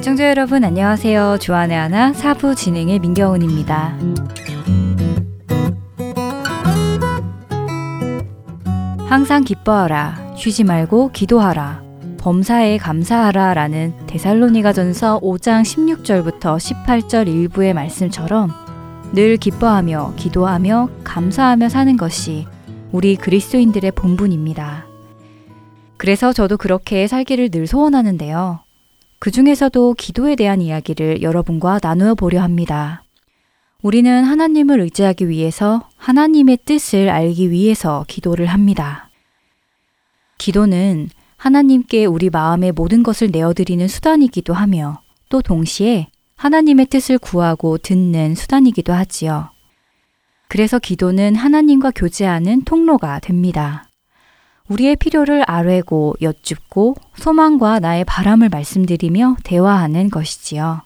애청자 여러분 안녕하세요. 주안의 하나 사부 진행의 민경훈입니다. 항상 기뻐하라. 쉬지 말고 기도하라. 범사에 감사하라 라는 데살로니가 전서 5장 16절부터 18절 일부의 말씀처럼 늘 기뻐하며 기도하며 감사하며 사는 것이 우리 그리스도인들의 본분입니다. 그래서 저도 그렇게 살기를 늘 소원하는데요. 그 중에서도 기도에 대한 이야기를 여러분과 나누어 보려 합니다. 우리는 하나님을 의지하기 위해서 하나님의 뜻을 알기 위해서 기도를 합니다. 기도는 하나님께 우리 마음의 모든 것을 내어드리는 수단이기도 하며 또 동시에 하나님의 뜻을 구하고 듣는 수단이기도 하지요. 그래서 기도는 하나님과 교제하는 통로가 됩니다. 우리의 필요를 아뢰고 여쭙고 소망과 나의 바람을 말씀드리며 대화하는 것이지요.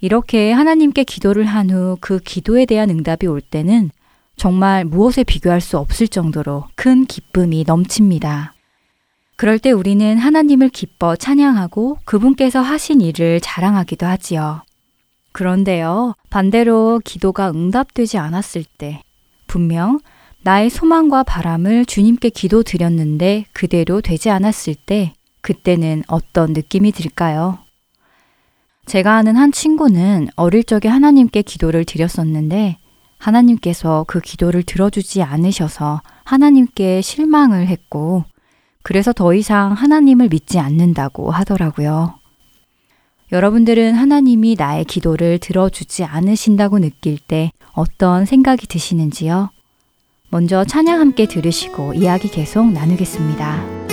이렇게 하나님께 기도를 한 후 그 기도에 대한 응답이 올 때는 정말 무엇에 비교할 수 없을 정도로 큰 기쁨이 넘칩니다. 그럴 때 우리는 하나님을 기뻐 찬양하고 그분께서 하신 일을 자랑하기도 하지요. 그런데요, 반대로 기도가 응답되지 않았을 때, 분명 나의 소망과 바람을 주님께 기도 드렸는데 그대로 되지 않았을 때, 그때는 어떤 느낌이 들까요? 제가 아는 한 친구는 어릴 적에 하나님께 기도를 드렸었는데, 하나님께서 그 기도를 들어주지 않으셔서 하나님께 실망을 했고, 그래서 더 이상 하나님을 믿지 않는다고 하더라고요. 여러분들은 하나님이 나의 기도를 들어주지 않으신다고 느낄 때 어떤 생각이 드시는지요? 먼저 찬양 함께 들으시고 이야기 계속 나누겠습니다.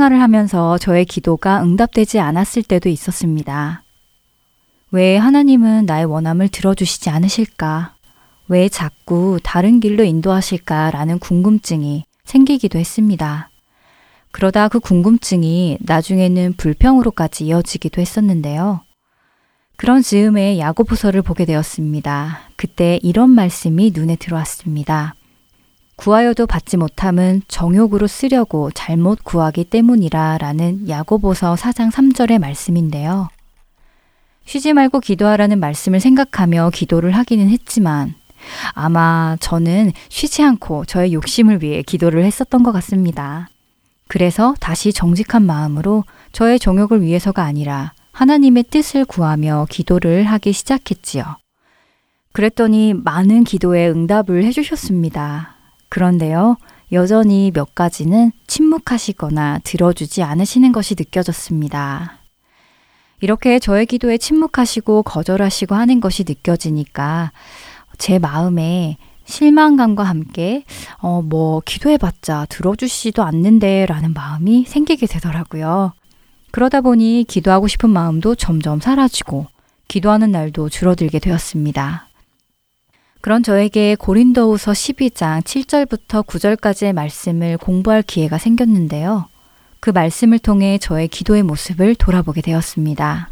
신앙생활을 하면서 저의 기도가 응답되지 않았을 때도 있었습니다. 왜 하나님은 나의 원함을 들어주시지 않으실까? 왜 자꾸 다른 길로 인도하실까? 라는 궁금증이 생기기도 했습니다. 그러다 그 궁금증이 나중에는 불평으로까지 이어지기도 했었는데요. 그런 즈음에 야고보서를 보게 되었습니다. 그때 이런 말씀이 눈에 들어왔습니다. 구하여도 받지 못함은 정욕으로 쓰려고 잘못 구하기 때문이라 라는 야고보서 4장 3절의 말씀인데요. 쉬지 말고 기도하라는 말씀을 생각하며 기도를 하기는 했지만 아마 저는 쉬지 않고 저의 욕심을 위해 기도를 했었던 것 같습니다. 그래서 다시 정직한 마음으로 저의 정욕을 위해서가 아니라 하나님의 뜻을 구하며 기도를 하기 시작했지요. 그랬더니 많은 기도에 응답을 해주셨습니다. 그런데요, 여전히 몇 가지는 침묵하시거나 들어주지 않으시는 것이 느껴졌습니다. 이렇게 저의 기도에 침묵하시고 거절하시고 하는 것이 느껴지니까 제 마음에 실망감과 함께 어, 뭐 기도해봤자 들어주시지도 않는데 라는 마음이 생기게 되더라고요. 그러다 보니 기도하고 싶은 마음도 점점 사라지고 기도하는 날도 줄어들게 되었습니다. 그런 저에게 고린도후서 12장 7절부터 9절까지의 말씀을 공부할 기회가 생겼는데요. 그 말씀을 통해 저의 기도의 모습을 돌아보게 되었습니다.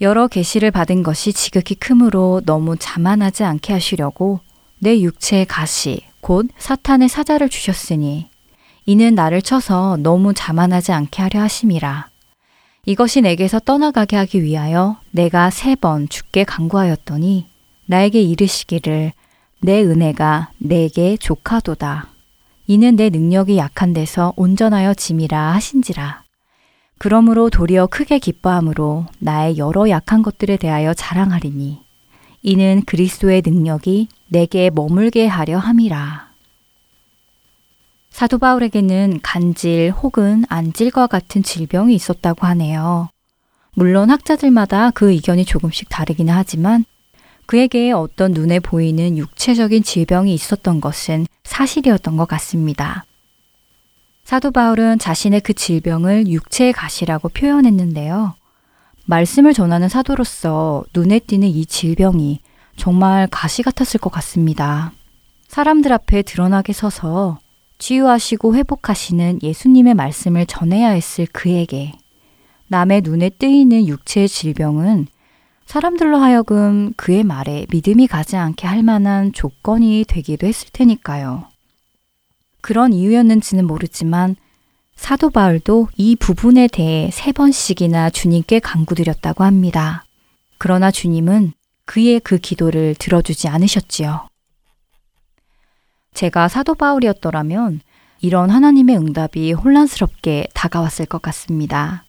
여러 계시를 받은 것이 지극히 크므로 너무 자만하지 않게 하시려고 내 육체의 가시 곧 사탄의 사자를 주셨으니 이는 나를 쳐서 너무 자만하지 않게 하려 하심이라. 이것이 내게서 떠나가게 하기 위하여 내가 세 번 죽게 강구하였더니 나에게 이르시기를 내 은혜가 내게 족하도다. 이는 내 능력이 약한 데서 온전하여 짐이라 하신지라. 그러므로 도리어 크게 기뻐함으로 나의 여러 약한 것들에 대하여 자랑하리니 이는 그리스도의 능력이 내게 머물게 하려 함이라. 사도 바울에게는 간질 혹은 안질과 같은 질병이 있었다고 하네요. 물론 학자들마다 그 의견이 조금씩 다르기는 하지만 그에게 어떤 눈에 보이는 육체적인 질병이 있었던 것은 사실이었던 것 같습니다. 사도 바울은 자신의 그 질병을 육체의 가시라고 표현했는데요. 말씀을 전하는 사도로서 눈에 띄는 이 질병이 정말 가시 같았을 것 같습니다. 사람들 앞에 드러나게 서서 치유하시고 회복하시는 예수님의 말씀을 전해야 했을 그에게 남의 눈에 뜨이는 육체의 질병은 사람들로 하여금 그의 말에 믿음이 가지 않게 할 만한 조건이 되기도 했을 테니까요. 그런 이유였는지는 모르지만 사도 바울도 이 부분에 대해 세 번씩이나 주님께 강구드렸다고 합니다. 그러나 주님은 그의 그 기도를 들어주지 않으셨지요. 제가 사도 바울이었더라면 이런 하나님의 응답이 혼란스럽게 다가왔을 것 같습니다.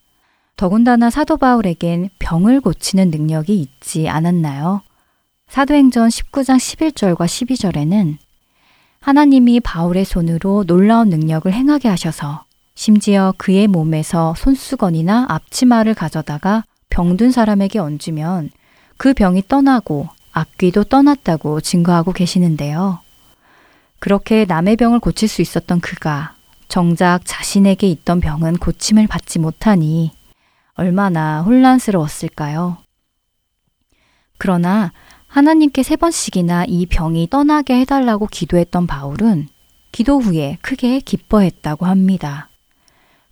더군다나 사도 바울에겐 병을 고치는 능력이 있지 않았나요? 사도행전 19장 11절과 12절에는 하나님이 바울의 손으로 놀라운 능력을 행하게 하셔서 심지어 그의 몸에서 손수건이나 앞치마를 가져다가 병든 사람에게 얹으면 그 병이 떠나고 악귀도 떠났다고 증거하고 계시는데요. 그렇게 남의 병을 고칠 수 있었던 그가 정작 자신에게 있던 병은 고침을 받지 못하니 얼마나 혼란스러웠을까요? 그러나 하나님께 세 번씩이나 이 병이 떠나게 해달라고 기도했던 바울은 기도 후에 크게 기뻐했다고 합니다.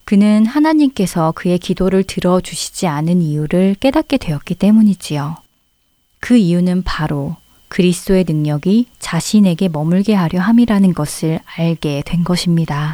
그는 하나님께서 그의 기도를 들어주시지 않은 이유를 깨닫게 되었기 때문이지요. 그 이유는 바로 그리스도의 능력이 자신에게 머물게 하려 함이라는 것을 알게 된 것입니다.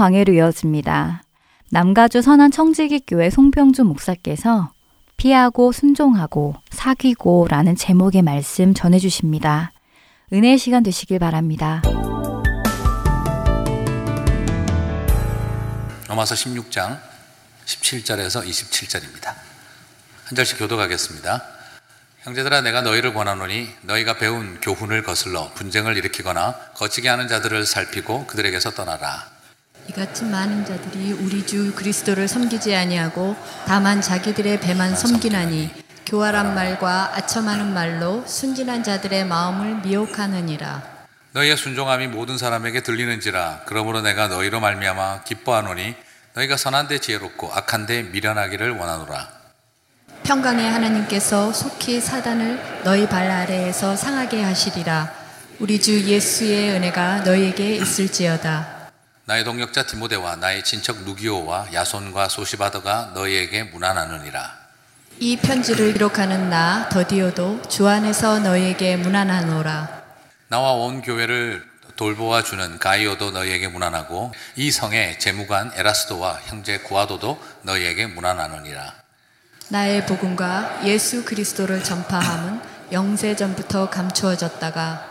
강해로 이어집니다. 남가주 선한 청지기교회 송병주 목사께서 피하고 순종하고 사귀고 라는 제목의 말씀 전해주십니다. 은혜의 시간 되시길 바랍니다. 로마서 16장 17절에서 27절입니다. 한 절씩 교도하겠습니다. 형제들아 내가 너희를 권하노니 너희가 배운 교훈을 거슬러 분쟁을 일으키거나 거치게 하는 자들을 살피고 그들에게서 떠나라. 이같이 많은 자들이 우리 주 그리스도를 섬기지 아니하고 다만 자기들의 배만 섬기나니 교활한 말과 아첨하는 말로 순진한 자들의 마음을 미혹하느니라. 너희의 순종함이 모든 사람에게 들리는지라 그러므로 내가 너희로 말미암아 기뻐하노니 너희가 선한데 지혜롭고 악한데 미련하기를 원하노라. 평강의 하나님께서 속히 사단을 너희 발 아래에서 상하게 하시리라. 우리 주 예수의 은혜가 너희에게 있을지어다. 나의 동역자 디모데와 나의 친척 누기오와 야손과 소시바더가 너희에게 문안하느니라. 이 편지를 기록하는 나 더디오도 주 안에서 너희에게 문안하노라. 나와 온 교회를 돌보아 주는 가이오도 너희에게 문안하고 이 성의 재무관 에라스도와 형제 구아도도 너희에게 문안하느니라. 나의 복음과 예수 그리스도를 전파함은 영세 전부터 감추어졌다가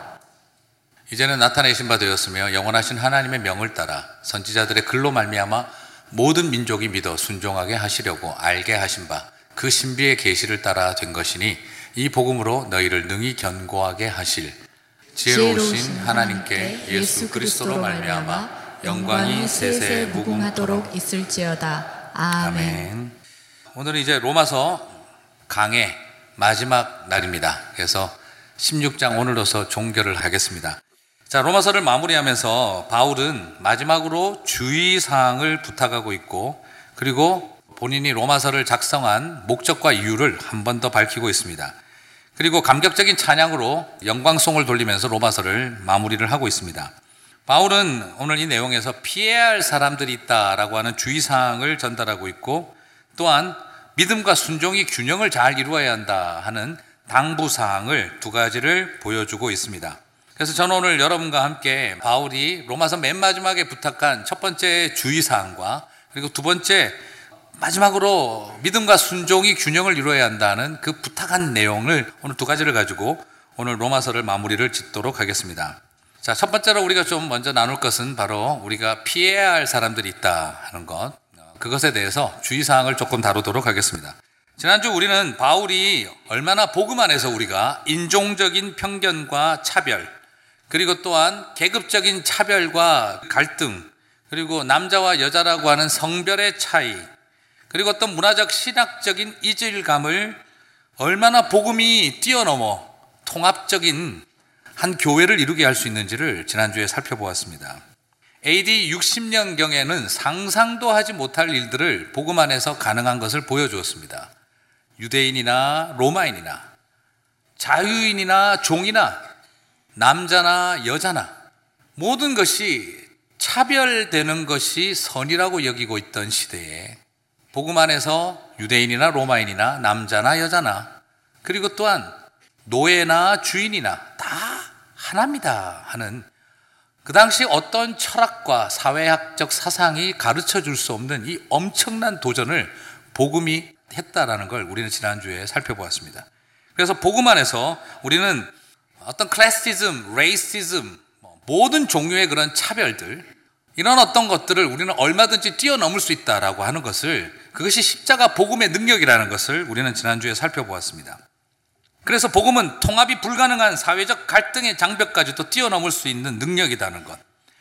이제는 나타내신 바 되었으며 영원하신 하나님의 명을 따라 선지자들의 글로 말미암아 모든 민족이 믿어 순종하게 하시려고 알게 하신 바 그 신비의 계시를 따라 된 것이니 이 복음으로 너희를 능히 견고하게 하실 지혜로우신 하나님께 예수 그리스도로 말미암아 영광이 세세 무궁하도록 있을지어다. 아멘. 아멘. 오늘은 이제 로마서 강의 마지막 날입니다. 그래서 16장 오늘로서 종결을 하겠습니다. 자, 로마서를 마무리하면서 바울은 마지막으로 주의사항을 부탁하고 있고 그리고 본인이 로마서를 작성한 목적과 이유를 한 번 더 밝히고 있습니다. 그리고 감격적인 찬양으로 영광송을 돌리면서 로마서를 마무리를 하고 있습니다. 바울은 오늘 이 내용에서 피해야 할 사람들이 있다라고 하는 주의사항을 전달하고 있고 또한 믿음과 순종이 균형을 잘 이루어야 한다 하는 당부사항을 두 가지를 보여주고 있습니다. 그래서 저는 오늘 여러분과 함께 바울이 로마서 맨 마지막에 부탁한 첫 번째 주의사항과 그리고 두 번째 마지막으로 믿음과 순종이 균형을 이루어야 한다는 그 부탁한 내용을 오늘 두 가지를 가지고 오늘 로마서를 마무리를 짓도록 하겠습니다. 자, 첫 번째로 우리가 좀 먼저 나눌 것은 바로 우리가 피해야 할 사람들이 있다 하는 것. 그것에 대해서 주의사항을 조금 다루도록 하겠습니다. 지난주 우리는 바울이 얼마나 복음 안에서 우리가 인종적인 편견과 차별, 그리고 또한 계급적인 차별과 갈등, 그리고 남자와 여자라고 하는 성별의 차이, 그리고 어떤 문화적 신학적인 이질감을 얼마나 복음이 뛰어넘어 통합적인 한 교회를 이루게 할 수 있는지를 지난주에 살펴보았습니다. AD 60년경에는 상상도 하지 못할 일들을 복음 안에서 가능한 것을 보여주었습니다. 유대인이나 로마인이나 자유인이나 종이나 남자나 여자나 모든 것이 차별되는 것이 선이라고 여기고 있던 시대에 복음 안에서 유대인이나 로마인이나 남자나 여자나 그리고 또한 노예나 주인이나 다 하나입니다 하는 그 당시 어떤 철학과 사회학적 사상이 가르쳐 줄 수 없는 이 엄청난 도전을 복음이 했다라는 걸 우리는 지난주에 살펴보았습니다. 그래서 복음 안에서 우리는 어떤 클래시즘, 레이시즘, 뭐 모든 종류의 그런 차별들, 이런 어떤 것들을 우리는 얼마든지 뛰어넘을 수 있다라고 하는 것을 그것이 십자가 복음의 능력이라는 것을 우리는 지난주에 살펴보았습니다. 그래서 복음은 통합이 불가능한 사회적 갈등의 장벽까지도 뛰어넘을 수 있는 능력이라는 것.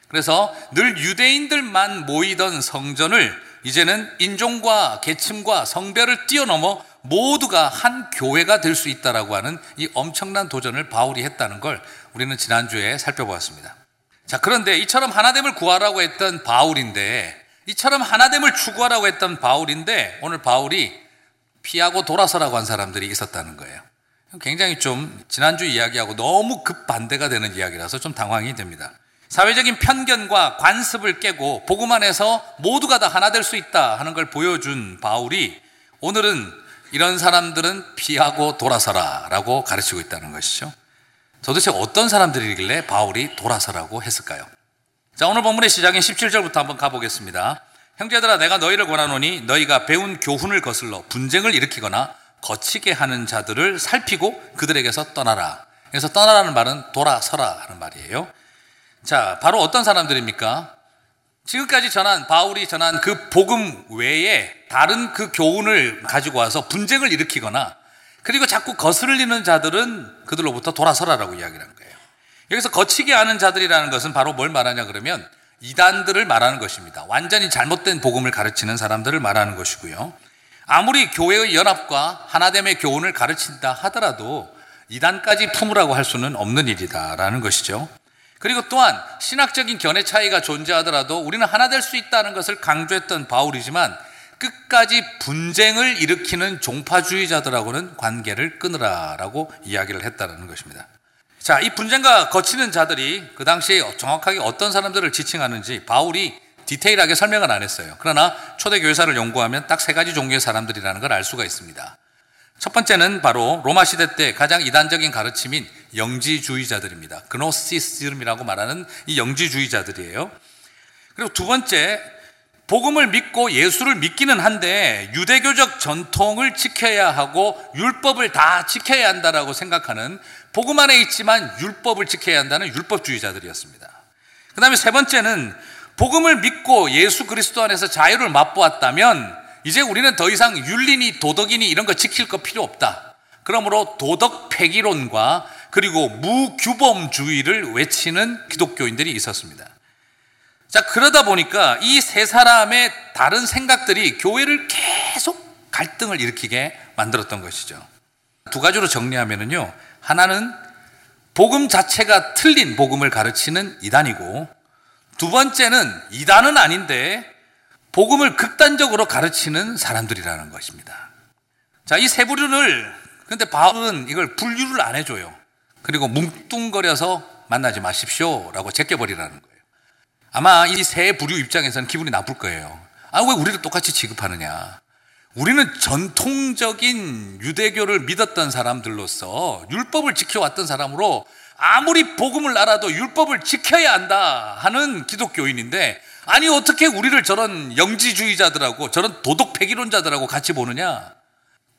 그래서 늘 유대인들만 모이던 성전을 이제는 인종과 계층과 성별을 뛰어넘어 모두가 한 교회가 될 수 있다라고 하는 이 엄청난 도전을 바울이 했다는 걸 우리는 지난주에 살펴보았습니다. 자, 그런데 이처럼 하나됨을 구하라고 했던 바울인데 이처럼 하나됨을 추구하라고 했던 바울인데 오늘 바울이 피하고 돌아서라고 한 사람들이 있었다는 거예요. 굉장히 좀 지난주 이야기하고 너무 급반대가 되는 이야기라서 좀 당황이 됩니다. 사회적인 편견과 관습을 깨고 복음 안에서 모두가 다 하나 될 수 있다 하는 걸 보여준 바울이 오늘은 이런 사람들은 피하고 돌아서라 라고 가르치고 있다는 것이죠. 도대체 어떤 사람들이길래 바울이 돌아서라고 했을까요? 자, 오늘 본문의 시작인 17절부터 한번 가보겠습니다. 형제들아, 내가 너희를 권하노니 너희가 배운 교훈을 거슬러 분쟁을 일으키거나 거치게 하는 자들을 살피고 그들에게서 떠나라. 그래서 떠나라는 말은 돌아서라 하는 말이에요. 자, 바로 어떤 사람들입니까? 지금까지 전한 바울이 전한 그 복음 외에 다른 그 교훈을 가지고 와서 분쟁을 일으키거나 그리고 자꾸 거슬리는 자들은 그들로부터 돌아서라라고 이야기를 한 거예요. 여기서 거치게 하는 자들이라는 것은 바로 뭘 말하냐 그러면 이단들을 말하는 것입니다. 완전히 잘못된 복음을 가르치는 사람들을 말하는 것이고요. 아무리 교회의 연합과 하나됨의 교훈을 가르친다 하더라도 이단까지 품으라고 할 수는 없는 일이다라는 것이죠. 그리고 또한 신학적인 견해 차이가 존재하더라도 우리는 하나 될 수 있다는 것을 강조했던 바울이지만 끝까지 분쟁을 일으키는 종파주의자들하고는 관계를 끊으라라고 이야기를 했다는 것입니다. 자, 이 분쟁과 거치는 자들이 그 당시에 정확하게 어떤 사람들을 지칭하는지 바울이 디테일하게 설명은 안 했어요. 그러나 초대교회사를 연구하면 딱 세 가지 종류의 사람들이라는 걸 알 수가 있습니다. 첫 번째는 바로 로마 시대 때 가장 이단적인 가르침인 영지주의자들입니다. 그노시스즘이라고 말하는 이 영지주의자들이에요. 그리고 두 번째, 복음을 믿고 예수를 믿기는 한데 유대교적 전통을 지켜야 하고 율법을 다 지켜야 한다라고 생각하는 복음 안에 있지만 율법을 지켜야 한다는 율법주의자들이었습니다. 그 다음에 세 번째는 복음을 믿고 예수 그리스도 안에서 자유를 맛보았다면 이제 우리는 더 이상 윤리니 도덕이니 이런 거 지킬 거 필요 없다. 그러므로 도덕 폐기론과 그리고 무규범주의를 외치는 기독교인들이 있었습니다. 자, 그러다 보니까 이 세 사람의 다른 생각들이 교회를 계속 갈등을 일으키게 만들었던 것이죠. 두 가지로 정리하면요. 하나는 복음 자체가 틀린 복음을 가르치는 이단이고, 두 번째는 이단은 아닌데, 복음을 극단적으로 가르치는 사람들이라는 것입니다. 자, 이 세 부류를, 근데 바울은 이걸 분류를 안 해줘요. 그리고 뭉뚱거려서 만나지 마십시오. 라고 제껴버리라는 거예요. 아마 이 세 부류 입장에서는 기분이 나쁠 거예요. 아, 왜 우리를 똑같이 취급하느냐. 우리는 전통적인 유대교를 믿었던 사람들로서 율법을 지켜왔던 사람으로 아무리 복음을 알아도 율법을 지켜야 한다 하는 기독교인인데 아니 어떻게 우리를 저런 영지주의자들하고 저런 도덕 폐기론자들하고 같이 보느냐?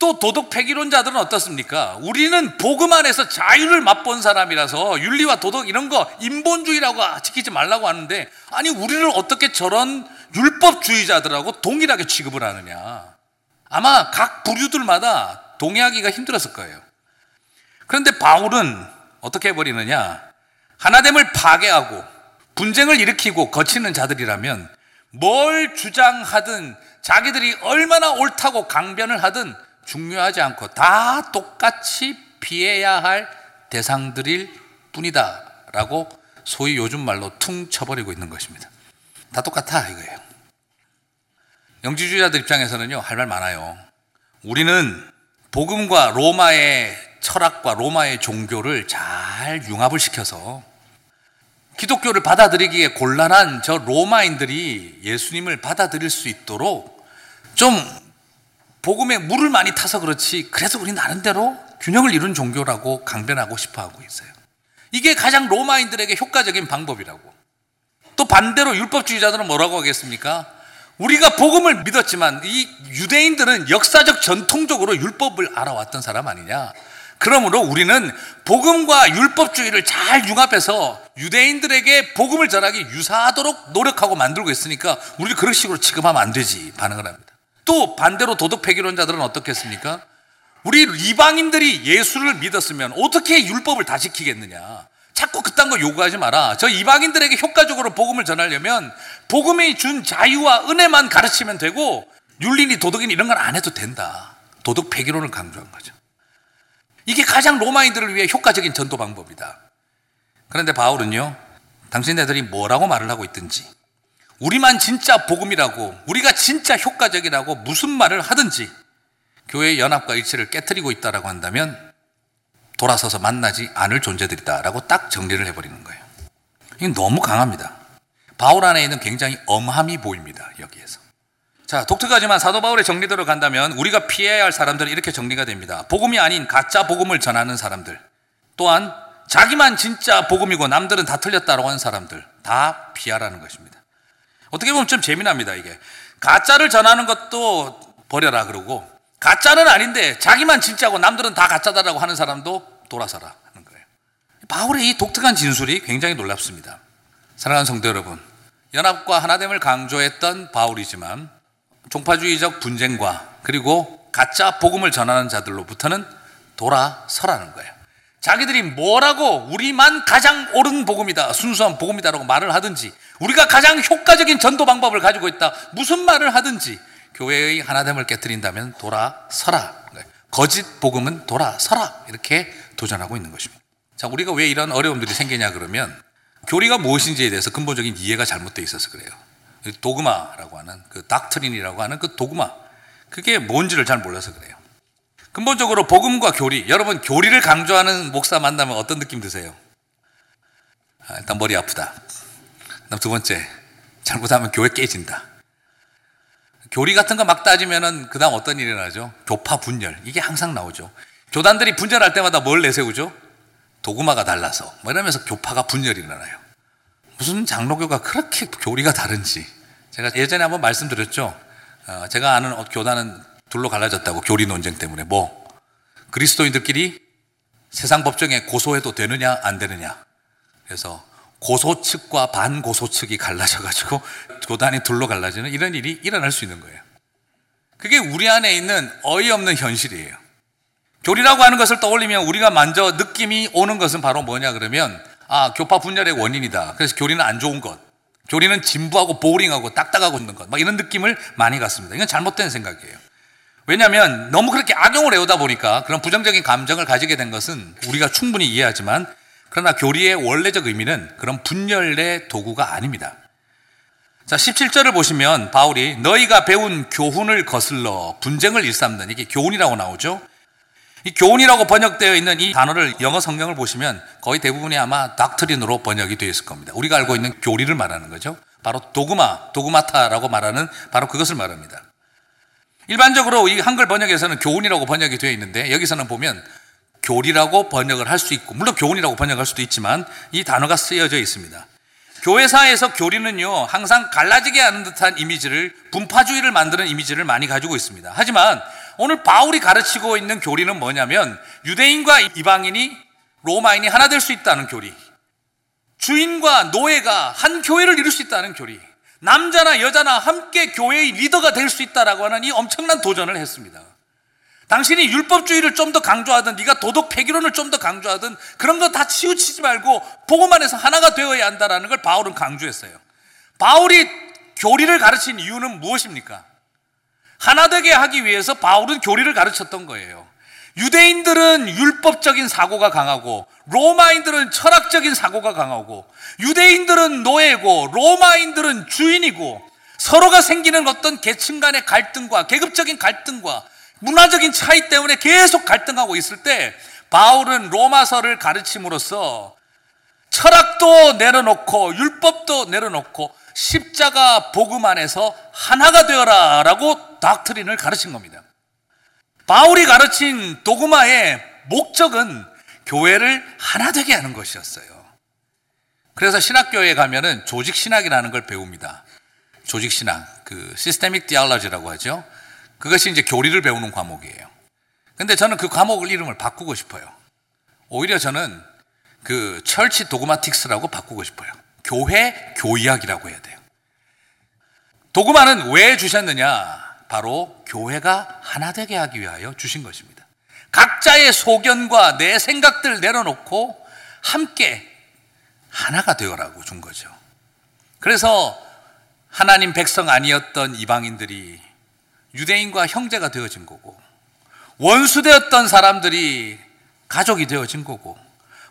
또 도덕 폐기론자들은 어떻습니까? 우리는 복음 안에서 자유를 맛본 사람이라서 윤리와 도덕 이런 거 인본주의라고 지키지 말라고 하는데 아니 우리를 어떻게 저런 율법주의자들하고 동일하게 취급을 하느냐? 아마 각 부류들마다 동의하기가 힘들었을 거예요. 그런데 바울은 어떻게 해버리느냐? 하나됨을 파괴하고 분쟁을 일으키고 거치는 자들이라면 뭘 주장하든 자기들이 얼마나 옳다고 강변을 하든 중요하지 않고 다 똑같이 피해야 할 대상들일 뿐이다. 라고 소위 요즘 말로 퉁 쳐버리고 있는 것입니다. 다 똑같아, 이거예요. 영지주의자들 입장에서는요, 할 말 많아요. 우리는 복음과 로마의 철학과 로마의 종교를 잘 융합을 시켜서 기독교를 받아들이기에 곤란한 저 로마인들이 예수님을 받아들일 수 있도록 좀 복음에 물을 많이 타서 그렇지 그래서 우리 나름대로 균형을 이룬 종교라고 강변하고 싶어 하고 있어요. 이게 가장 로마인들에게 효과적인 방법이라고. 또 반대로 율법주의자들은 뭐라고 하겠습니까? 우리가 복음을 믿었지만 이 유대인들은 역사적 전통적으로 율법을 알아왔던 사람 아니냐? 그러므로 우리는 복음과 율법주의를 잘 융합해서 유대인들에게 복음을 전하기 유사하도록 노력하고 만들고 있으니까 우리를 그런 식으로 취급하면 안 되지 반응을 합니다. 또 반대로 도덕 폐기론자들은 어떻겠습니까? 우리 이방인들이 예수를 믿었으면 어떻게 율법을 다 지키겠느냐? 자꾸 그딴 거 요구하지 마라. 저 이방인들에게 효과적으로 복음을 전하려면 복음이 준 자유와 은혜만 가르치면 되고 윤리니 도덕이니 이런 건 안 해도 된다. 도덕 폐기론을 강조한 거죠. 이게 가장 로마인들을 위해 효과적인 전도 방법이다. 그런데 바울은요, 당신네들이 뭐라고 말을 하고 있든지, 우리만 진짜 복음이라고, 우리가 진짜 효과적이라고 무슨 말을 하든지, 교회의 연합과 일치를 깨뜨리고 있다라고 한다면, 돌아서서 만나지 않을 존재들이다라고 딱 정리를 해버리는 거예요. 이건 너무 강합니다. 바울 안에 있는 굉장히 엄함이 보입니다, 여기에서. 자, 독특하지만 사도 바울의 정리대로 간다면 우리가 피해야 할 사람들은 이렇게 정리가 됩니다. 복음이 아닌 가짜 복음을 전하는 사람들. 또한 자기만 진짜 복음이고 남들은 다 틀렸다라고 하는 사람들. 다 피하라는 것입니다. 어떻게 보면 좀 재미납니다, 이게. 가짜를 전하는 것도 버려라 그러고 가짜는 아닌데 자기만 진짜고 남들은 다 가짜다라고 하는 사람도 돌아서라 하는 거예요. 바울의 이 독특한 진술이 굉장히 놀랍습니다. 사랑하는 성도 여러분, 연합과 하나됨을 강조했던 바울이지만 종파주의적 분쟁과 그리고 가짜 복음을 전하는 자들로부터는 돌아서라는 거예요. 자기들이 뭐라고 우리만 가장 옳은 복음이다, 순수한 복음이다라고 말을 하든지 우리가 가장 효과적인 전도 방법을 가지고 있다, 무슨 말을 하든지 교회의 하나됨을 깨뜨린다면 돌아서라. 거짓 복음은 돌아서라. 이렇게 도전하고 있는 것입니다. 자, 우리가 왜 이런 어려움들이 생기냐 그러면 교리가 무엇인지에 대해서 근본적인 이해가 잘못되어 있어서 그래요. 도그마라고 하는 그 닥트린이라고 하는 그 도그마. 그게 뭔지를 잘 몰라서 그래요. 근본적으로 복음과 교리. 여러분 교리를 강조하는 목사 만나면 어떤 느낌 드세요? 아, 일단 머리 아프다. 그다음 두 번째 잘못하면 교회 깨진다. 교리 같은 거 막 따지면은 그다음 어떤 일이 일어나죠? 교파 분열 이게 항상 나오죠. 교단들이 분열할 때마다 뭘 내세우죠? 도구마가 달라서 뭐 이러면서 교파가 분열이 일어나요. 무슨 장로교가 그렇게 교리가 다른지 제가 예전에 한번 말씀드렸죠. 어, 제가 아는 교단은 둘로 갈라졌다고 교리 논쟁 때문에 뭐 그리스도인들끼리 세상 법정에 고소해도 되느냐 안 되느냐. 그래서 고소 측과 반고소 측이 갈라져가지고 교단이 둘로 갈라지는 이런 일이 일어날 수 있는 거예요. 그게 우리 안에 있는 어이없는 현실이에요. 교리라고 하는 것을 떠올리면 우리가 먼저 느낌이 오는 것은 바로 뭐냐 그러면 아 교파 분열의 원인이다. 그래서 교리는 안 좋은 것, 교리는 진부하고 보링하고 딱딱하고 있는 것, 막 이런 느낌을 많이 갖습니다. 이건 잘못된 생각이에요. 왜냐하면 너무 그렇게 악용을 해오다 보니까 그런 부정적인 감정을 가지게 된 것은 우리가 충분히 이해하지만 그러나 교리의 원래적 의미는 그런 분열의 도구가 아닙니다. 자, 17절을 보시면 바울이 너희가 배운 교훈을 거슬러 분쟁을 일삼는 이게 교훈이라고 나오죠. 이 교훈이라고 번역되어 있는 이 단어를 영어 성경을 보시면 거의 대부분이 아마 닥트린으로 번역이 되어 있을 겁니다. 우리가 알고 있는 교리를 말하는 거죠. 바로 도그마, 도그마타라고 말하는 바로 그것을 말합니다. 일반적으로 이 한글 번역에서는 교훈이라고 번역이 되어 있는데 여기서는 보면 교리라고 번역을 할 수 있고 물론 교훈이라고 번역할 수도 있지만 이 단어가 쓰여져 있습니다. 교회사에서 교리는요 항상 갈라지게 하는 듯한 이미지를 분파주의를 만드는 이미지를 많이 가지고 있습니다. 하지만 오늘 바울이 가르치고 있는 교리는 뭐냐면 유대인과 이방인이 로마인이 하나 될 수 있다는 교리. 주인과 노예가 한 교회를 이룰 수 있다는 교리. 남자나 여자나 함께 교회의 리더가 될 수 있다라고 하는 이 엄청난 도전을 했습니다. 당신이 율법주의를 좀 더 강조하든 네가 도덕 폐기론을 좀 더 강조하든 그런 거 다 치우치지 말고 보고만 해서 하나가 되어야 한다라는 걸 바울은 강조했어요. 바울이 교리를 가르친 이유는 무엇입니까? 하나 되게 하기 위해서 바울은 교리를 가르쳤던 거예요. 유대인들은 율법적인 사고가 강하고 로마인들은 철학적인 사고가 강하고 유대인들은 노예고 로마인들은 주인이고 서로가 생기는 어떤 계층 간의 갈등과 계급적인 갈등과 문화적인 차이 때문에 계속 갈등하고 있을 때 바울은 로마서를 가르침으로써 철학도 내려놓고 율법도 내려놓고 십자가 복음 안에서 하나가 되어라 라고 닥트린을 가르친 겁니다. 바울이 가르친 도그마의 목적은 교회를 하나 되게 하는 것이었어요. 그래서 신학교에 가면은 조직 신학이라는 걸 배웁니다. 조직 신학, 그 systematic theology라고 하죠. 그것이 이제 교리를 배우는 과목이에요. 근데 저는 그 과목을 이름을 바꾸고 싶어요. 오히려 저는 그 church dogmatics라고 바꾸고 싶어요. 교회 교의학이라고 해야 돼요. 도그마는 왜 주셨느냐? 바로 교회가 하나 되게 하기 위하여 주신 것입니다. 각자의 소견과 내 생각들 내려놓고 함께 하나가 되어라고 준 거죠. 그래서 하나님 백성 아니었던 이방인들이 유대인과 형제가 되어진 거고 원수 되었던 사람들이 가족이 되어진 거고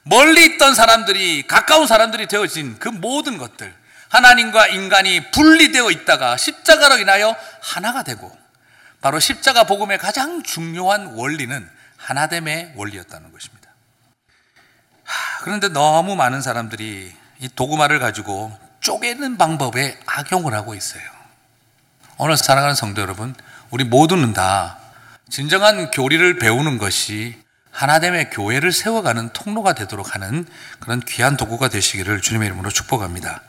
멀리 있던 사람들이 가까운 사람들이 되어진 그 모든 것들 하나님과 인간이 분리되어 있다가 십자가로 인하여 하나가 되고 바로 십자가 복음의 가장 중요한 원리는 하나됨의 원리였다는 것입니다. 그런데 너무 많은 사람들이 이 도구마를 가지고 쪼개는 방법에 악용을 하고 있어요. 오늘 사랑하는 성도 여러분, 우리 모두는 다 진정한 교리를 배우는 것이 하나됨의 교회를 세워가는 통로가 되도록 하는 그런 귀한 도구가 되시기를 주님의 이름으로 축복합니다.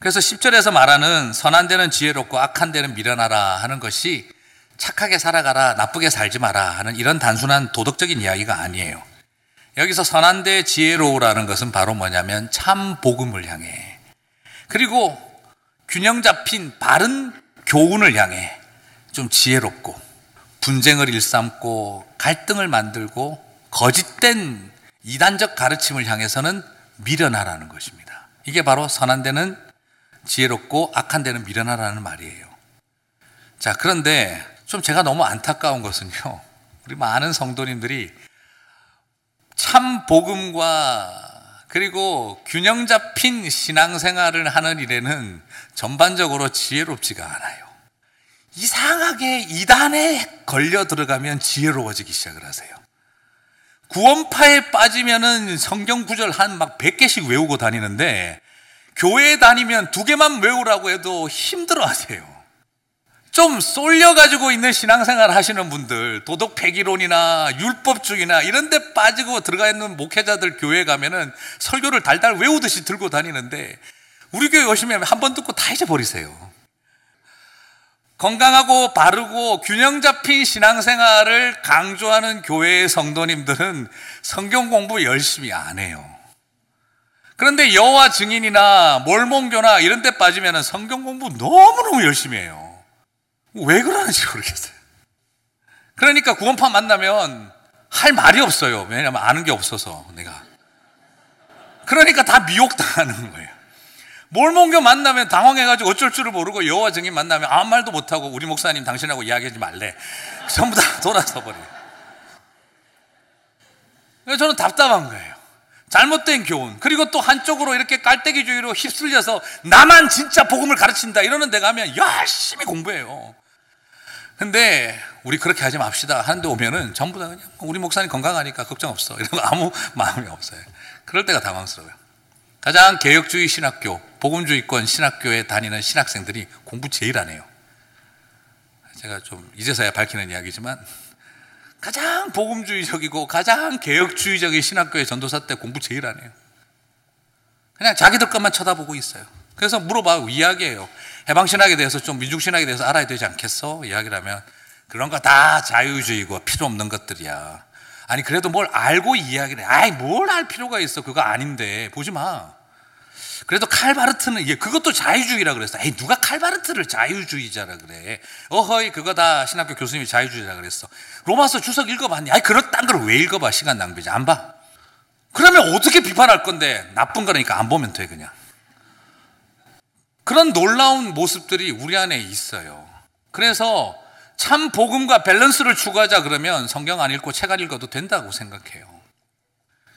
그래서 10절에서 말하는 선한 데는 지혜롭고 악한 데는 미련하라 하는 것이 착하게 살아가라, 나쁘게 살지 마라 하는 이런 단순한 도덕적인 이야기가 아니에요. 여기서 선한 데 지혜로우라는 것은 바로 뭐냐면 참 복음을 향해 그리고 균형 잡힌 바른 교훈을 향해 좀 지혜롭고 분쟁을 일삼고 갈등을 만들고 거짓된 이단적 가르침을 향해서는 미련하라는 것입니다. 이게 바로 선한 데는 지혜롭고 악한 데는 미련하라는 말이에요. 자, 그런데 좀 제가 너무 안타까운 것은요. 우리 많은 성도님들이 참 복음과 그리고 균형 잡힌 신앙생활을 하는 일에는 전반적으로 지혜롭지가 않아요. 이상하게 이단에 걸려 들어가면 지혜로워지기 시작을 하세요. 구원파에 빠지면은 성경 구절 한 막 100개씩 외우고 다니는데 교회에 다니면 두 개만 외우라고 해도 힘들어 하세요. 좀 쏠려가지고 있는 신앙생활 하시는 분들, 도덕 폐기론이나 율법주의나 이런 데 빠지고 들어가 있는 목회자들 교회 가면은 설교를 달달 외우듯이 들고 다니는데 우리 교회 오시면 한 번 듣고 다 잊어버리세요. 건강하고 바르고 균형 잡힌 신앙생활을 강조하는 교회의 성도님들은 성경 공부 열심히 안 해요. 그런데 여호와 증인이나 몰몬교나 이런 데 빠지면 성경 공부 너무너무 열심히 해요. 왜 그러는지 모르겠어요. 그러니까 구원파 만나면 할 말이 없어요. 왜냐하면 아는 게 없어서 내가. 그러니까 다 미혹당하는 거예요. 몰몬교 만나면 당황해가지고 어쩔 줄을 모르고 여호와 증인 만나면 아무 말도 못하고 우리 목사님 당신하고 이야기하지 말래. 전부 다 돌아서 버려요. 저는 답답한 거예요. 잘못된 교훈. 그리고 또 한쪽으로 이렇게 깔때기주의로 휩쓸려서 나만 진짜 복음을 가르친다. 이러는 데 가면 열심히 공부해요. 근데 우리 그렇게 하지 맙시다 하는데 오면은 전부 다 그냥 우리 목사님 건강하니까 걱정 없어. 이런 거 아무 마음이 없어요. 그럴 때가 당황스러워요. 가장 개혁주의 신학교, 복음주의권 신학교에 다니는 신학생들이 공부 제일 안 해요. 제가 좀 이제서야 밝히는 이야기지만 가장 복음주의적이고 가장 개혁주의적인 신학교의 전도사 때 공부 제일 안 해요. 그냥 자기들 것만 쳐다보고 있어요. 그래서 물어봐 이야기해요. 해방신학에 대해서 좀 민중신학에 대해서 알아야 되지 않겠어? 이야기를 하면 그런 거 다 자유주의고 필요 없는 것들이야. 아니 그래도 뭘 알고 이야기를 해. 아이 뭘 알 필요가 있어. 그거 아닌데 보지 마. 그래도 칼바르트는 이게 그것도 자유주의라 그랬어. 에이 누가 칼바르트를 자유주의자라 그래? 어허이 그거 다 신학교 교수님이 자유주의라 그랬어. 로마서 주석 읽어봤니? 아이 그런 딴 걸 왜 읽어봐? 시간 낭비지 안 봐. 그러면 어떻게 비판할 건데 나쁜 거니까 안 보면 돼 그냥. 그런 놀라운 모습들이 우리 안에 있어요. 그래서 참 복음과 밸런스를 추구하자 그러면 성경 안 읽고 책 안 읽어도 된다고 생각해요.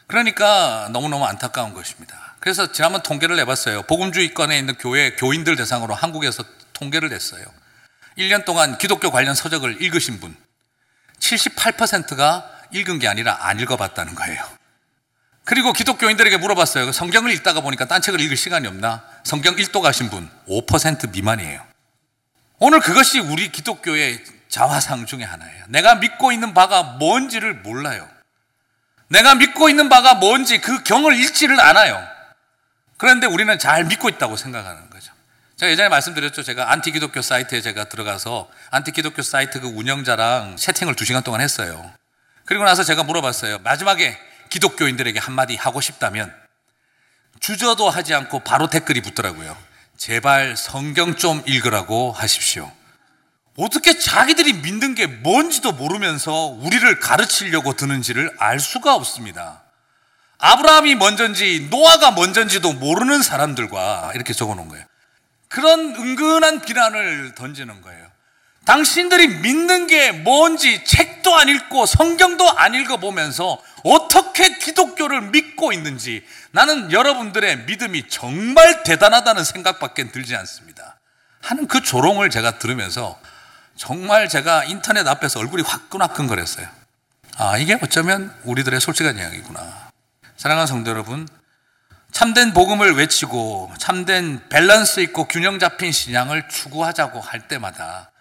그러니까 너무너무 안타까운 것입니다. 그래서 지난번 통계를 내봤어요. 복음주의권에 있는 교회 교인들 대상으로 한국에서 통계를 냈어요. 1년 동안 기독교 관련 서적을 읽으신 분 78%가 읽은 게 아니라 안 읽어봤다는 거예요. 그리고 기독교인들에게 물어봤어요. 성경을 읽다가 보니까 딴 책을 읽을 시간이 없나? 성경 읽도 가신 분 5% 미만이에요. 오늘 그것이 우리 기독교의 자화상 중에 하나예요. 내가 믿고 있는 바가 뭔지를 몰라요. 내가 믿고 있는 바가 뭔지 그 경을 읽지를 않아요. 그런데 우리는 잘 믿고 있다고 생각하는 거죠. 제가 예전에 말씀드렸죠. 제가 안티 기독교 사이트에 제가 들어가서 안티 기독교 사이트 그 운영자랑 채팅을 두 시간 동안 했어요. 그리고 나서 제가 물어봤어요. 마지막에 기독교인들에게 한마디 하고 싶다면 주저도 하지 않고 바로 댓글이 붙더라고요. 제발 성경 좀 읽으라고 하십시오. 어떻게 자기들이 믿는 게 뭔지도 모르면서 우리를 가르치려고 드는지를 알 수가 없습니다. 아브라함이 먼저인지 노아가 먼저인지도 모르는 사람들과 이렇게 적어 놓은 거예요. 그런 은근한 비난을 던지는 거예요. 당신들이 믿는 게 뭔지 책도 안 읽고 성경도 안 읽어보면서 어떻게 기독교를 믿고 있는지 나는 여러분들의 믿음이 정말 대단하다는 생각밖에 들지 않습니다. 하는 그 조롱을 제가 들으면서 정말 제가 인터넷 앞에서 얼굴이 화끈화끈거렸어요. 아, 이게 어쩌면 우리들의 솔직한 이야기구나. 사랑하는 성도 여러분, 참된 복음을 외치고 참된 밸런스 있고 균형 잡힌 신앙을 추구하자고 할 때마다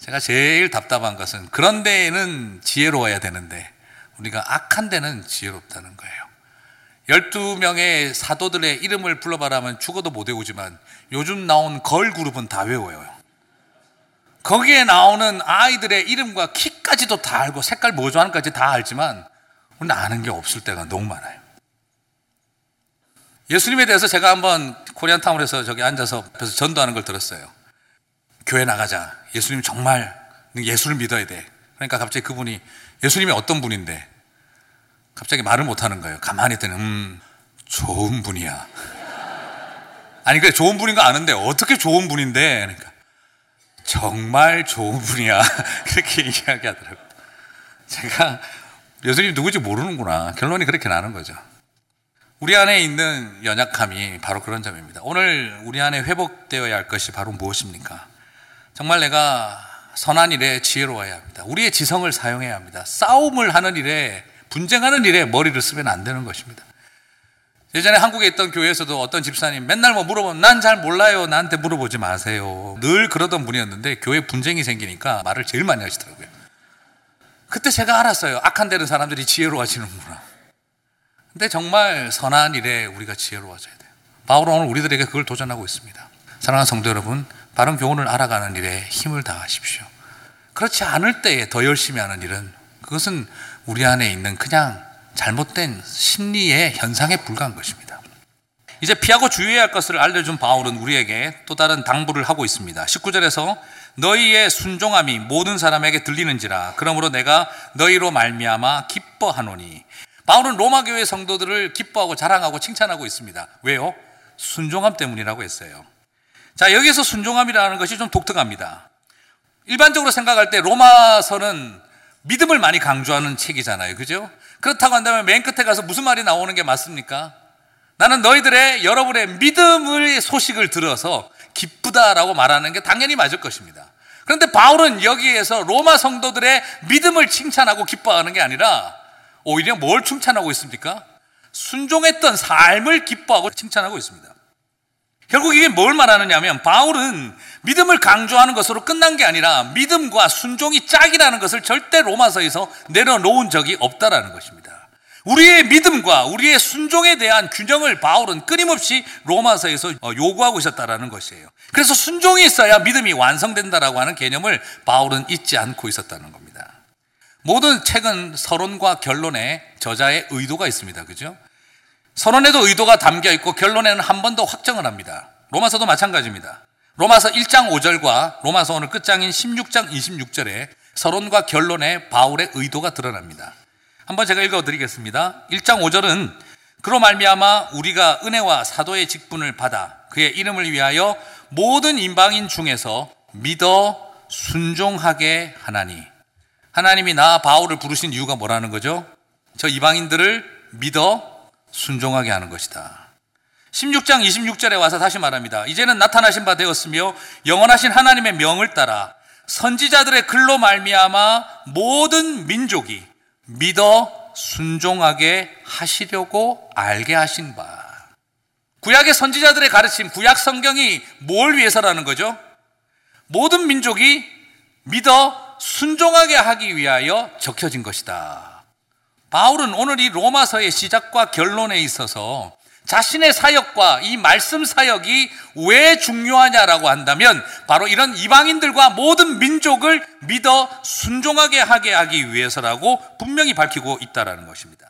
제가 제일 답답한 것은 그런 데에는 지혜로워야 되는데 우리가 악한 데는 지혜롭다는 거예요. 12명의 사도들의 이름을 불러봐라면 죽어도 못 외우지만 요즘 나온 걸 그룹은 다 외워요. 거기에 나오는 아이들의 이름과 키까지도 다 알고 색깔 뭐 좋아하는까지 다 알지만 우리는 아는 게 없을 때가 너무 많아요. 예수님에 대해서 제가 한번 코리안 타운에서 저기 앉아서 앞에서 전도하는 걸 들었어요. 교회 나가자. 예수님 정말 예수를 믿어야 돼. 그러니까 갑자기 그분이 예수님이 어떤 분인데 갑자기 말을 못 하는 거예요. 가만히 있더니 음 좋은 분이야. 아니 그래 좋은 분인 거 아는데 어떻게 좋은 분인데 그러니까 정말 좋은 분이야. 그렇게 이야기하더라고요. 제가 예수님 누구지 모르는구나. 결론이 그렇게 나는 거죠. 우리 안에 있는 연약함이 바로 그런 점입니다. 오늘 우리 안에 회복되어야 할 것이 바로 무엇입니까? 정말 내가 선한 일에 지혜로워야 합니다. 우리의 지성을 사용해야 합니다. 싸움을 하는 일에, 분쟁하는 일에 머리를 쓰면 안 되는 것입니다. 예전에 한국에 있던 교회에서도 어떤 집사님 맨날 뭐 물어보면 난 잘 몰라요. 나한테 물어보지 마세요. 늘 그러던 분이었는데 교회 분쟁이 생기니까 말을 제일 많이 하시더라고요. 그때 제가 알았어요. 악한 데는 사람들이 지혜로워지는구나. 근데 정말 선한 일에 우리가 지혜로워져야 돼요. 바울은 오늘 우리들에게 그걸 도전하고 있습니다. 사랑하는 성도 여러분, 바른 교훈을 알아가는 일에 힘을 다하십시오. 그렇지 않을 때에 더 열심히 하는 일은 그것은 우리 안에 있는 그냥 잘못된 심리의 현상에 불과한 것입니다. 이제 피하고 주의해야 할 것을 알려준 바울은 우리에게 또 다른 당부를 하고 있습니다. 19절에서 너희의 순종함이 모든 사람에게 들리는지라 그러므로 내가 너희로 말미암아 기뻐하노니 바울은 로마 교회 성도들을 기뻐하고 자랑하고 칭찬하고 있습니다. 왜요? 순종함 때문이라고 했어요. 자, 여기서 순종함이라는 것이 좀 독특합니다. 일반적으로 생각할 때 로마서는 믿음을 많이 강조하는 책이잖아요. 그죠? 그렇다고 한다면 맨 끝에 가서 무슨 말이 나오는 게 맞습니까? 나는 너희들의 여러분의 믿음의 소식을 들어서 기쁘다라고 말하는 게 당연히 맞을 것입니다. 그런데 바울은 여기에서 로마 성도들의 믿음을 칭찬하고 기뻐하는 게 아니라 오히려 뭘 칭찬하고 있습니까? 순종했던 삶을 기뻐하고 칭찬하고 있습니다. 결국 이게 뭘 말하느냐면 바울은 믿음을 강조하는 것으로 끝난 게 아니라 믿음과 순종이 짝이라는 것을 절대 로마서에서 내려놓은 적이 없다라는 것입니다. 우리의 믿음과 우리의 순종에 대한 균형을 바울은 끊임없이 로마서에서 어, 요구하고 있었다라는 것이에요. 그래서 순종이 있어야 믿음이 완성된다라고 하는 개념을 바울은 잊지 않고 있었다는 겁니다. 모든 책은 서론과 결론에 저자의 의도가 있습니다. 그죠? 서론에도 의도가 담겨 있고 결론에는 한 번 더 확정을 합니다. 로마서도 마찬가지입니다. 로마서 1장 5절과 로마서 오늘 끝장인 16장 26절에 서론과 결론에 바울의 의도가 드러납니다. 한번 제가 읽어 드리겠습니다. 1장 5절은 그로 말미암아 우리가 은혜와 사도의 직분을 받아 그의 이름을 위하여 모든 인방인 중에서 믿어 순종하게 하나니 하나님이 나 바울을 부르신 이유가 뭐라는 거죠? 저 이방인들을 믿어 순종하게 하는 것이다. 16장 26절에 와서 다시 말합니다. 이제는 나타나신 바 되었으며 영원하신 하나님의 명을 따라 선지자들의 글로 말미암아 모든 민족이 믿어 순종하게 하시려고 알게 하신 바. 구약의 선지자들의 가르침, 구약 성경이 뭘 위해서라는 거죠? 모든 민족이 믿어 순종하게 하기 위하여 적혀진 것이다. 바울은 오늘 이 로마서의 시작과 결론에 있어서 자신의 사역과 이 말씀 사역이 왜 중요하냐라고 한다면 바로 이런 이방인들과 모든 민족을 믿어 순종하게 하게 하기 위해서라고 분명히 밝히고 있다라는 것입니다.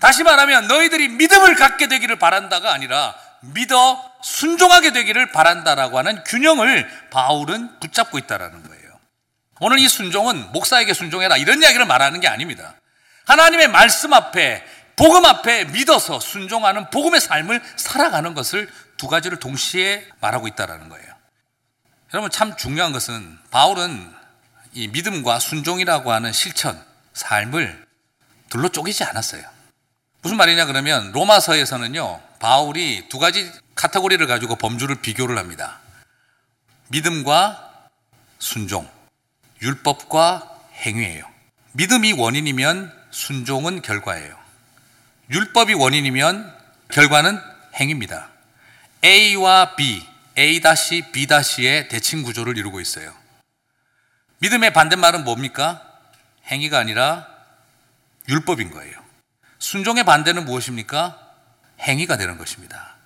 다시 말하면 너희들이 믿음을 갖게 되기를 바란다가 아니라 믿어 순종하게 되기를 바란다라고 하는 균형을 바울은 붙잡고 있다라는 거예요. 오늘 이 순종은 목사에게 순종해라 이런 이야기를 말하는 게 아닙니다. 하나님의 말씀 앞에 복음 앞에 믿어서 순종하는 복음의 삶을 살아가는 것을 두 가지를 동시에 말하고 있다는 거예요. 여러분 참 중요한 것은 바울은 이 믿음과 순종이라고 하는 실천, 삶을 둘로 쪼개지 않았어요. 무슨 말이냐 그러면 로마서에서는요, 바울이 두 가지 카테고리를 가지고 범주를 비교를 합니다. 믿음과 순종, 율법과 행위예요. 믿음이 원인이면 순종은 결과예요. 율법이 원인이면 결과는 행입니다. A와 B, A-B-의 대칭 구조를 이루고 있어요. 믿음의 반대말은 뭡니까? 행위가 아니라 율법인 거예요. 순종의 반대는 무엇입니까? 행위가 되는 것입니다.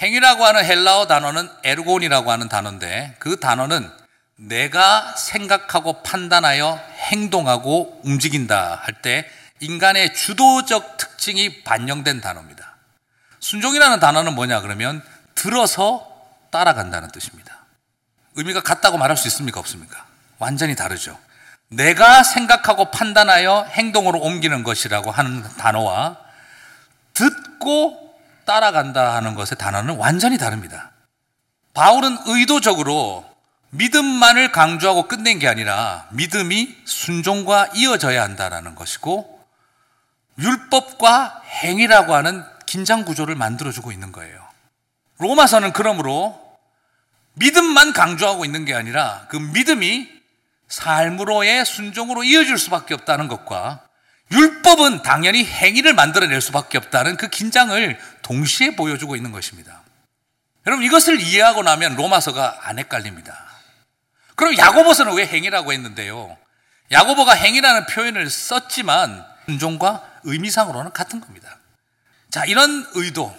행위라고 하는 헬라어 단어는 에르곤이라고 하는 단어인데 그 단어는 내가 생각하고 판단하여 행동하고 움직인다 할 때 인간의 주도적 특징이 반영된 단어입니다. 순종이라는 단어는 뭐냐 그러면 들어서 따라간다는 뜻입니다. 의미가 같다고 말할 수 있습니까? 없습니까? 완전히 다르죠. 내가 생각하고 판단하여 행동으로 옮기는 것이라고 하는 단어와 듣고 따라간다 하는 것의 단어는 완전히 다릅니다. 바울은 의도적으로 믿음만을 강조하고 끝낸 게 아니라 믿음이 순종과 이어져야 한다는 것이고 율법과 행위라고 하는 긴장 구조를 만들어주고 있는 거예요. 로마서는 그러므로 믿음만 강조하고 있는 게 아니라 그 믿음이 삶으로의 순종으로 이어질 수밖에 없다는 것과 율법은 당연히 행위를 만들어낼 수밖에 없다는 그 긴장을 동시에 보여주고 있는 것입니다. 여러분 이것을 이해하고 나면 로마서가 안 헷갈립니다. 그럼 야고보서는 왜 행위라고 했는데요? 야고보가 행위라는 표현을 썼지만 순종과 의미상으로는 같은 겁니다. 자, 이런 의도.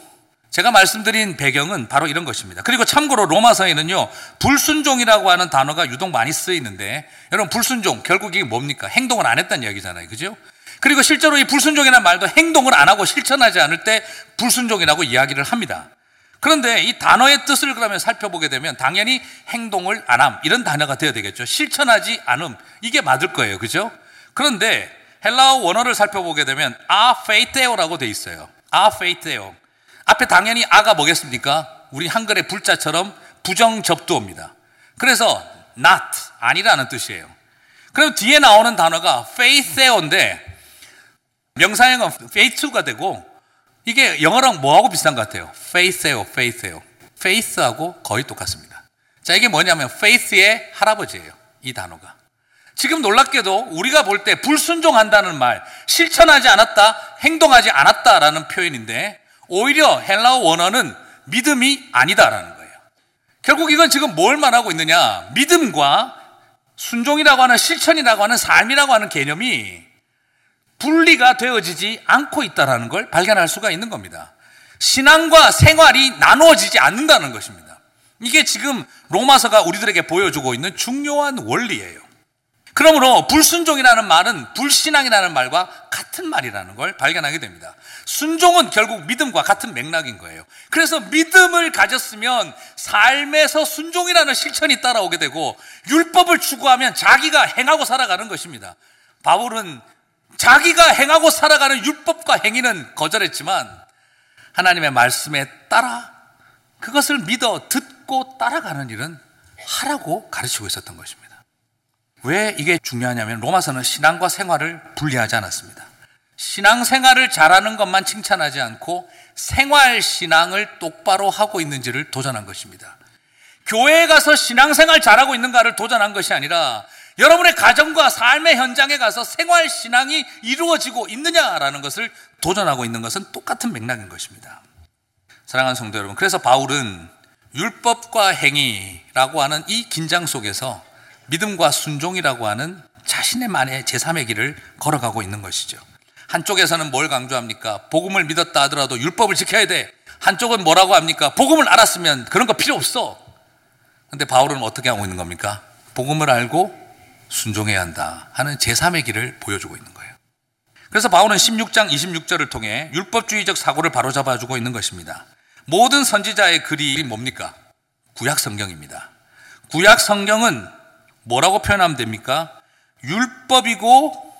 제가 말씀드린 배경은 바로 이런 것입니다. 그리고 참고로 로마서에는요, 불순종이라고 하는 단어가 유독 많이 쓰이는데, 여러분, 불순종, 결국 이게 뭡니까? 행동을 안 했다는 이야기잖아요. 그죠? 그리고 실제로 이 불순종이라는 말도 행동을 안 하고 실천하지 않을 때 불순종이라고 이야기를 합니다. 그런데 이 단어의 뜻을 그러면 살펴보게 되면 당연히 행동을 안 함, 이런 단어가 되어야 되겠죠. 실천하지 않음, 이게 맞을 거예요. 그죠? 그런데 헬라어 원어를 살펴보게 되면 아페이테오라고 돼 있어요. 아페이테오. 앞에 당연히 아가 뭐겠습니까? 우리 한글의 불자처럼 부정 접두어입니다. 그래서 not 아니라는 뜻이에요. 그럼 뒤에 나오는 단어가 faith에어인데 명사형은 faith가 되고 이게 영어랑 뭐하고 비슷한 것 같아요? faith에어, faith에어. faith하고 거의 똑같습니다. 자, 이게 뭐냐면 faith의 할아버지예요. 이 단어가. 지금 놀랍게도 우리가 볼 때 불순종한다는 말, 실천하지 않았다, 행동하지 않았다라는 표현인데 오히려 헬라어 원어는 믿음이 아니다라는 거예요. 결국 이건 지금 뭘 말하고 있느냐? 믿음과 순종이라고 하는 실천이라고 하는 삶이라고 하는 개념이 분리가 되어지지 않고 있다는 걸 발견할 수가 있는 겁니다. 신앙과 생활이 나누어지지 않는다는 것입니다. 이게 지금 로마서가 우리들에게 보여주고 있는 중요한 원리예요. 그러므로 불순종이라는 말은 불신앙이라는 말과 같은 말이라는 걸 발견하게 됩니다. 순종은 결국 믿음과 같은 맥락인 거예요. 그래서 믿음을 가졌으면 삶에서 순종이라는 실천이 따라오게 되고 율법을 추구하면 자기가 행하고 살아가는 것입니다. 바울은 자기가 행하고 살아가는 율법과 행위는 거절했지만 하나님의 말씀에 따라 그것을 믿어 듣고 따라가는 일은 하라고 가르치고 있었던 것입니다. 왜 이게 중요하냐면 로마서는 신앙과 생활을 분리하지 않았습니다. 신앙 생활을 잘하는 것만 칭찬하지 않고 생활 신앙을 똑바로 하고 있는지를 도전한 것입니다. 교회에 가서 신앙 생활 잘하고 있는가를 도전한 것이 아니라 여러분의 가정과 삶의 현장에 가서 생활 신앙이 이루어지고 있느냐라는 것을 도전하고 있는 것은 똑같은 맥락인 것입니다. 사랑하는 성도 여러분, 그래서 바울은 율법과 행위라고 하는 이 긴장 속에서 믿음과 순종이라고 하는 자신의 만의 제3의 길을 걸어가고 있는 것이죠. 한쪽에서는 뭘 강조합니까? 복음을 믿었다 하더라도 율법을 지켜야 돼. 한쪽은 뭐라고 합니까? 복음을 알았으면 그런 거 필요 없어. 근데 바울은 어떻게 하고 있는 겁니까? 복음을 알고 순종해야 한다 하는 제3의 길을 보여주고 있는 거예요. 그래서 바울은 16장 26절을 통해 율법주의적 사고를 바로잡아주고 있는 것입니다. 모든 선지자의 글이 뭡니까? 구약 성경입니다. 구약 성경은 뭐라고 표현하면 됩니까? 율법이고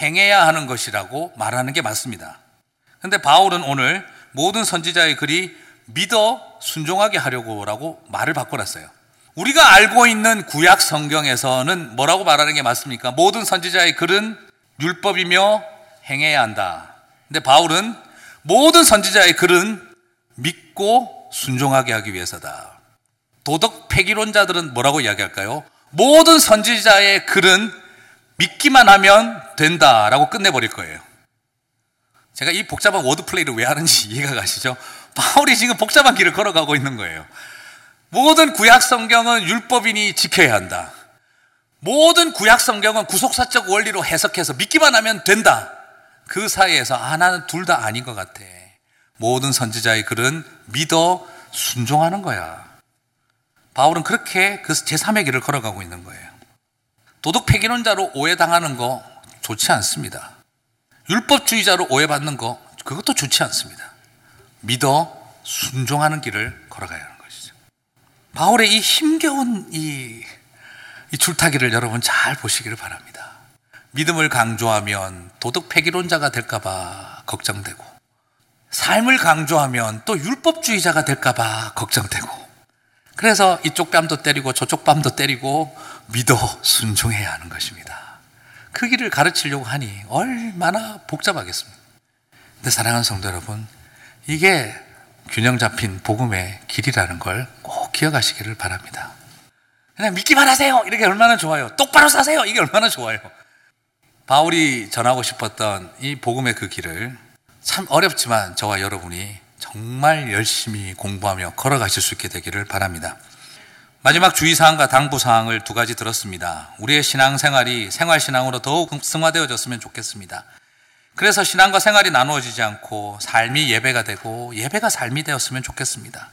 행해야 하는 것이라고 말하는 게 맞습니다. 근데 바울은 오늘 모든 선지자의 글이 믿어 순종하게 하려고라고 말을 바꿔놨어요. 우리가 알고 있는 구약 성경에서는 뭐라고 말하는 게 맞습니까? 모든 선지자의 글은 율법이며 행해야 한다. 근데 바울은 모든 선지자의 글은 믿고 순종하게 하기 위해서다. 도덕 폐기론자들은 뭐라고 이야기할까요? 모든 선지자의 글은 믿기만 하면 된다라고 끝내버릴 거예요. 제가 이 복잡한 워드플레이를 왜 하는지 이해가 가시죠? 바울이 지금 복잡한 길을 걸어가고 있는 거예요. 모든 구약 성경은 율법인이 지켜야 한다. 모든 구약 성경은 구속사적 원리로 해석해서 믿기만 하면 된다. 그 사이에서 아 나는 둘 다 아닌 것 같아. 모든 선지자의 글은 믿어 순종하는 거야. 바울은 그렇게 그 제3의 길을 걸어가고 있는 거예요. 도덕 폐기론자로 오해당하는 거 좋지 않습니다. 율법주의자로 오해받는 거 그것도 좋지 않습니다. 믿어 순종하는 길을 걸어가야 하는 것이죠. 바울의 이 힘겨운 이, 이 줄타기를 여러분 잘 보시기를 바랍니다. 믿음을 강조하면 도덕 폐기론자가 될까봐 걱정되고, 삶을 강조하면 또 율법주의자가 될까봐 걱정되고, 그래서 이쪽 뺨도 때리고 저쪽 뺨도 때리고 믿어 순종해야 하는 것입니다. 그 길을 가르치려고 하니 얼마나 복잡하겠습니까? 근데 사랑하는 성도 여러분, 이게 균형 잡힌 복음의 길이라는 걸 꼭 기억하시기를 바랍니다. 그냥 믿기만 하세요. 이렇게 얼마나 좋아요. 똑바로 사세요. 이게 얼마나 좋아요. 바울이 전하고 싶었던 이 복음의 그 길을 참 어렵지만 저와 여러분이 정말 열심히 공부하며 걸어가실 수 있게 되기를 바랍니다. 마지막 주의사항과 당부사항을 두 가지 들었습니다. 우리의 신앙생활이 생활신앙으로 더욱 승화되어졌으면 좋겠습니다. 그래서 신앙과 생활이 나누어지지 않고 삶이 예배가 되고 예배가 삶이 되었으면 좋겠습니다.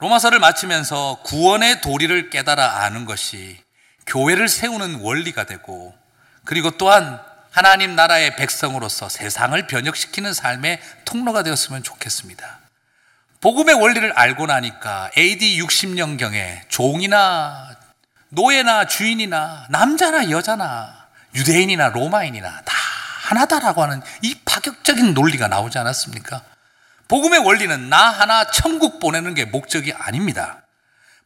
로마서를 마치면서 구원의 도리를 깨달아 아는 것이 교회를 세우는 원리가 되고 그리고 또한 하나님 나라의 백성으로서 세상을 변혁시키는 삶의 통로가 되었으면 좋겠습니다. 복음의 원리를 알고 나니까 AD 60년경에 종이나 노예나 주인이나 남자나 여자나 유대인이나 로마인이나 다 하나다라고 하는 이 파격적인 논리가 나오지 않았습니까? 복음의 원리는 나 하나 천국 보내는 게 목적이 아닙니다.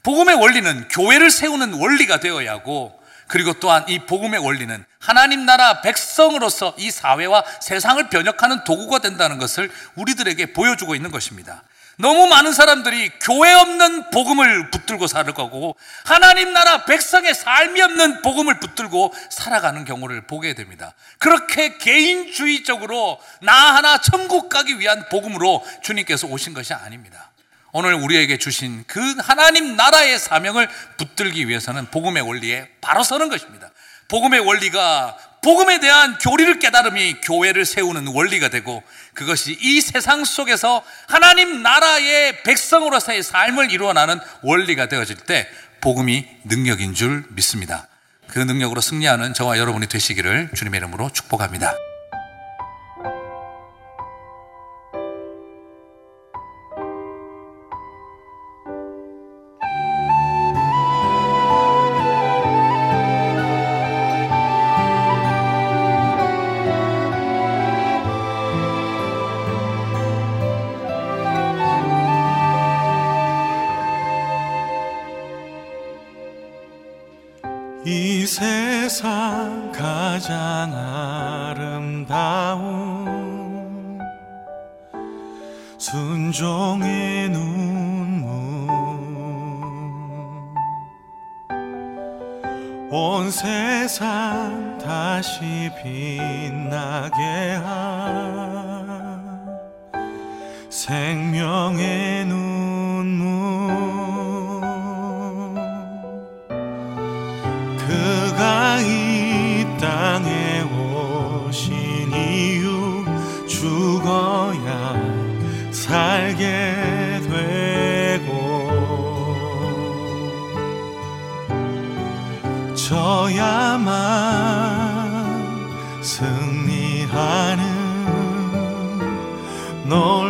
복음의 원리는 교회를 세우는 원리가 되어야 하고 그리고 또한 이 복음의 원리는 하나님 나라 백성으로서 이 사회와 세상을 변혁하는 도구가 된다는 것을 우리들에게 보여주고 있는 것입니다. 너무 많은 사람들이 교회 없는 복음을 붙들고 살 거고 하나님 나라 백성의 삶이 없는 복음을 붙들고 살아가는 경우를 보게 됩니다. 그렇게 개인주의적으로 나 하나 천국 가기 위한 복음으로 주님께서 오신 것이 아닙니다. 오늘 우리에게 주신 그 하나님 나라의 사명을 붙들기 위해서는 복음의 원리에 바로 서는 것입니다. 복음의 원리가 복음에 대한 교리를 깨달음이 교회를 세우는 원리가 되고 그것이 이 세상 속에서 하나님 나라의 백성으로서의 삶을 이루어나는 원리가 되어질 때 복음이 능력인 줄 믿습니다. 그 능력으로 승리하는 저와 여러분이 되시기를 주님의 이름으로 축복합니다. 승리하는 놀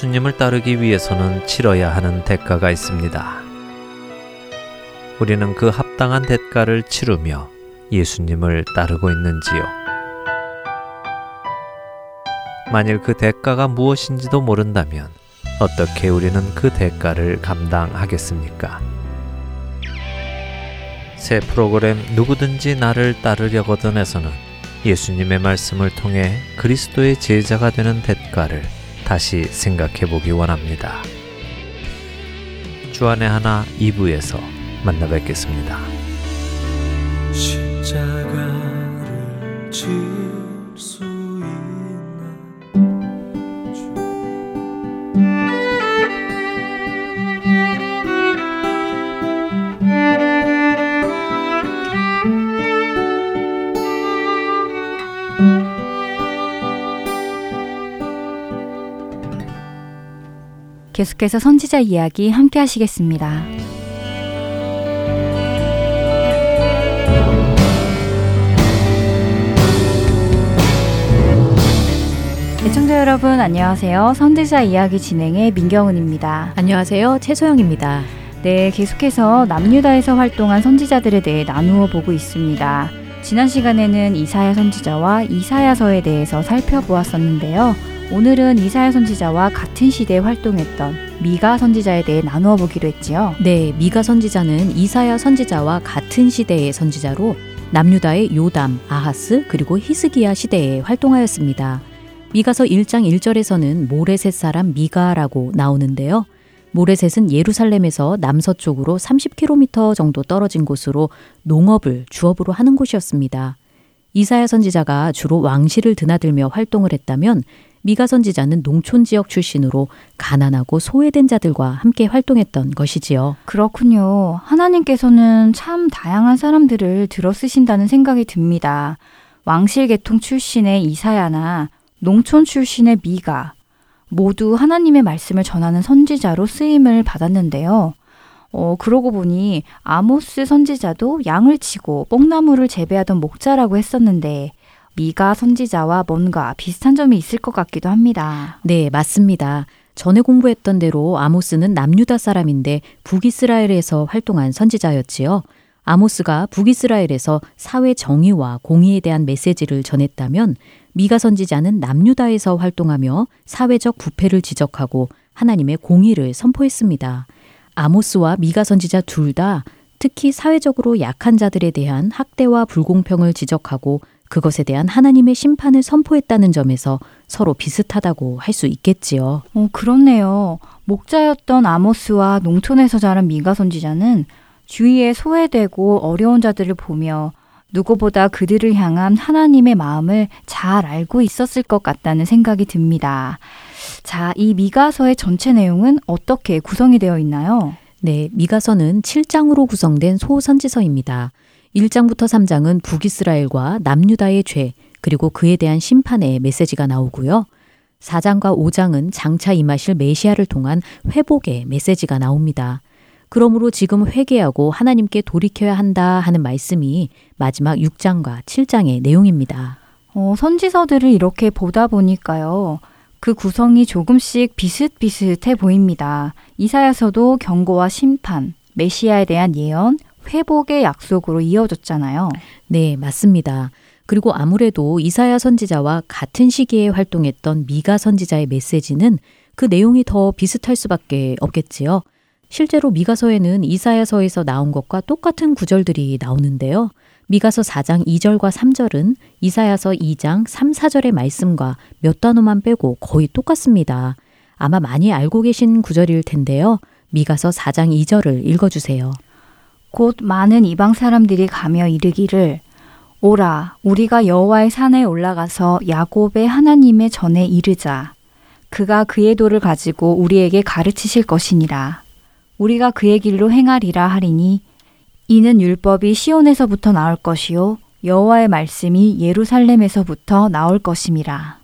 예수님을 따르기 위해서는 치러야 하는 대가가 있습니다. 우리는 그 합당한 대가를 치르며 예수님을 따르고 있는지요? 만일 그 대가가 무엇인지도 모른다면 어떻게 우리는 그 대가를 감당하겠습니까? 새 프로그램 누구든지 나를 따르려거든에서는 예수님의 말씀을 통해 그리스도의 제자가 되는 대가를 다시 생각해 보기 원합니다. 주안의 하나 2부에서 만나 뵙겠습니다. 십자가를 질 계속해서 선지자 이야기 함께 하시겠습니다. 애청자 여러분 안녕하세요. 선지자 이야기 진행의 민경은입니다. 안녕하세요. 최소영입니다. 네, 계속해서 남유다에서 활동한 선지자들에 대해 나누어 보고 있습니다. 지난 시간에는 이사야 선지자와 이사야서에 대해서 살펴보았었는데요. 오늘은 이사야 선지자와 같은 시대에 활동했던 미가 선지자에 대해 나누어 보기로 했지요. 네, 미가 선지자는 이사야 선지자와 같은 시대의 선지자로 남유다의 요담, 아하스 그리고 히스기야 시대에 활동하였습니다. 미가서 1장 1절에서는 모레셋 사람 미가라고 나오는데요. 모레셋은 예루살렘에서 남서쪽으로 30km 정도 떨어진 곳으로 농업을 주업으로 하는 곳이었습니다. 이사야 선지자가 주로 왕실을 드나들며 활동을 했다면 미가 선지자는 농촌 지역 출신으로 가난하고 소외된 자들과 함께 활동했던 것이지요. 그렇군요. 하나님께서는 참 다양한 사람들을 들어 쓰신다는 생각이 듭니다. 왕실 계통 출신의 이사야나 농촌 출신의 미가 모두 하나님의 말씀을 전하는 선지자로 쓰임을 받았는데요. 어, 그러고 보니 아모스 선지자도 양을 치고 뽕나무를 재배하던 목자라고 했었는데 미가 선지자와 뭔가 비슷한 점이 있을 것 같기도 합니다. 네, 맞습니다. 전에 공부했던 대로 아모스는 남유다 사람인데 북이스라엘에서 활동한 선지자였지요. 아모스가 북이스라엘에서 사회 정의와 공의에 대한 메시지를 전했다면 미가 선지자는 남유다에서 활동하며 사회적 부패를 지적하고 하나님의 공의를 선포했습니다. 아모스와 미가 선지자 둘 다 특히 사회적으로 약한 자들에 대한 학대와 불공평을 지적하고 그것에 대한 하나님의 심판을 선포했다는 점에서 서로 비슷하다고 할 수 있겠지요. 어, 그렇네요. 목자였던 아모스와 농촌에서 자란 미가 선지자는 주위에 소외되고 어려운 자들을 보며 누구보다 그들을 향한 하나님의 마음을 잘 알고 있었을 것 같다는 생각이 듭니다. 자, 이 미가서의 전체 내용은 어떻게 구성이 되어 있나요? 네, 미가서는 7장으로 구성된 소선지서입니다. 1장부터 3장은 북이스라엘과 남유다의 죄, 그리고 그에 대한 심판의 메시지가 나오고요. 4장과 5장은 장차 임하실 메시아를 통한 회복의 메시지가 나옵니다. 그러므로 지금 회개하고 하나님께 돌이켜야 한다 하는 말씀이 마지막 6장과 7장의 내용입니다. 어, 선지서들을 이렇게 보다 보니까요. 그 구성이 조금씩 비슷비슷해 보입니다. 이사야서도 경고와 심판, 메시아에 대한 예언, 회복의 약속으로 이어졌잖아요. 네, 맞습니다. 그리고 아무래도 이사야 선지자와 같은 시기에 활동했던 미가 선지자의 메시지는 그 내용이 더 비슷할 수밖에 없겠지요. 실제로 미가서에는 이사야서에서 나온 것과 똑같은 구절들이 나오는데요. 미가서 4장 2절과 3절은 이사야서 2장 3, 4절의 말씀과 몇 단어만 빼고 거의 똑같습니다. 아마 많이 알고 계신 구절일 텐데요. 미가서 4장 2절을 읽어주세요. 곧 많은 이방 사람들이 가며 이르기를 오라 우리가 여호와의 산에 올라가서 야곱의 하나님의 전에 이르자 그가 그의 도를 가지고 우리에게 가르치실 것이니라 우리가 그의 길로 행하리라 하리니 이는 율법이 시온에서부터 나올 것이요 여호와의 말씀이 예루살렘에서부터 나올 것임이라.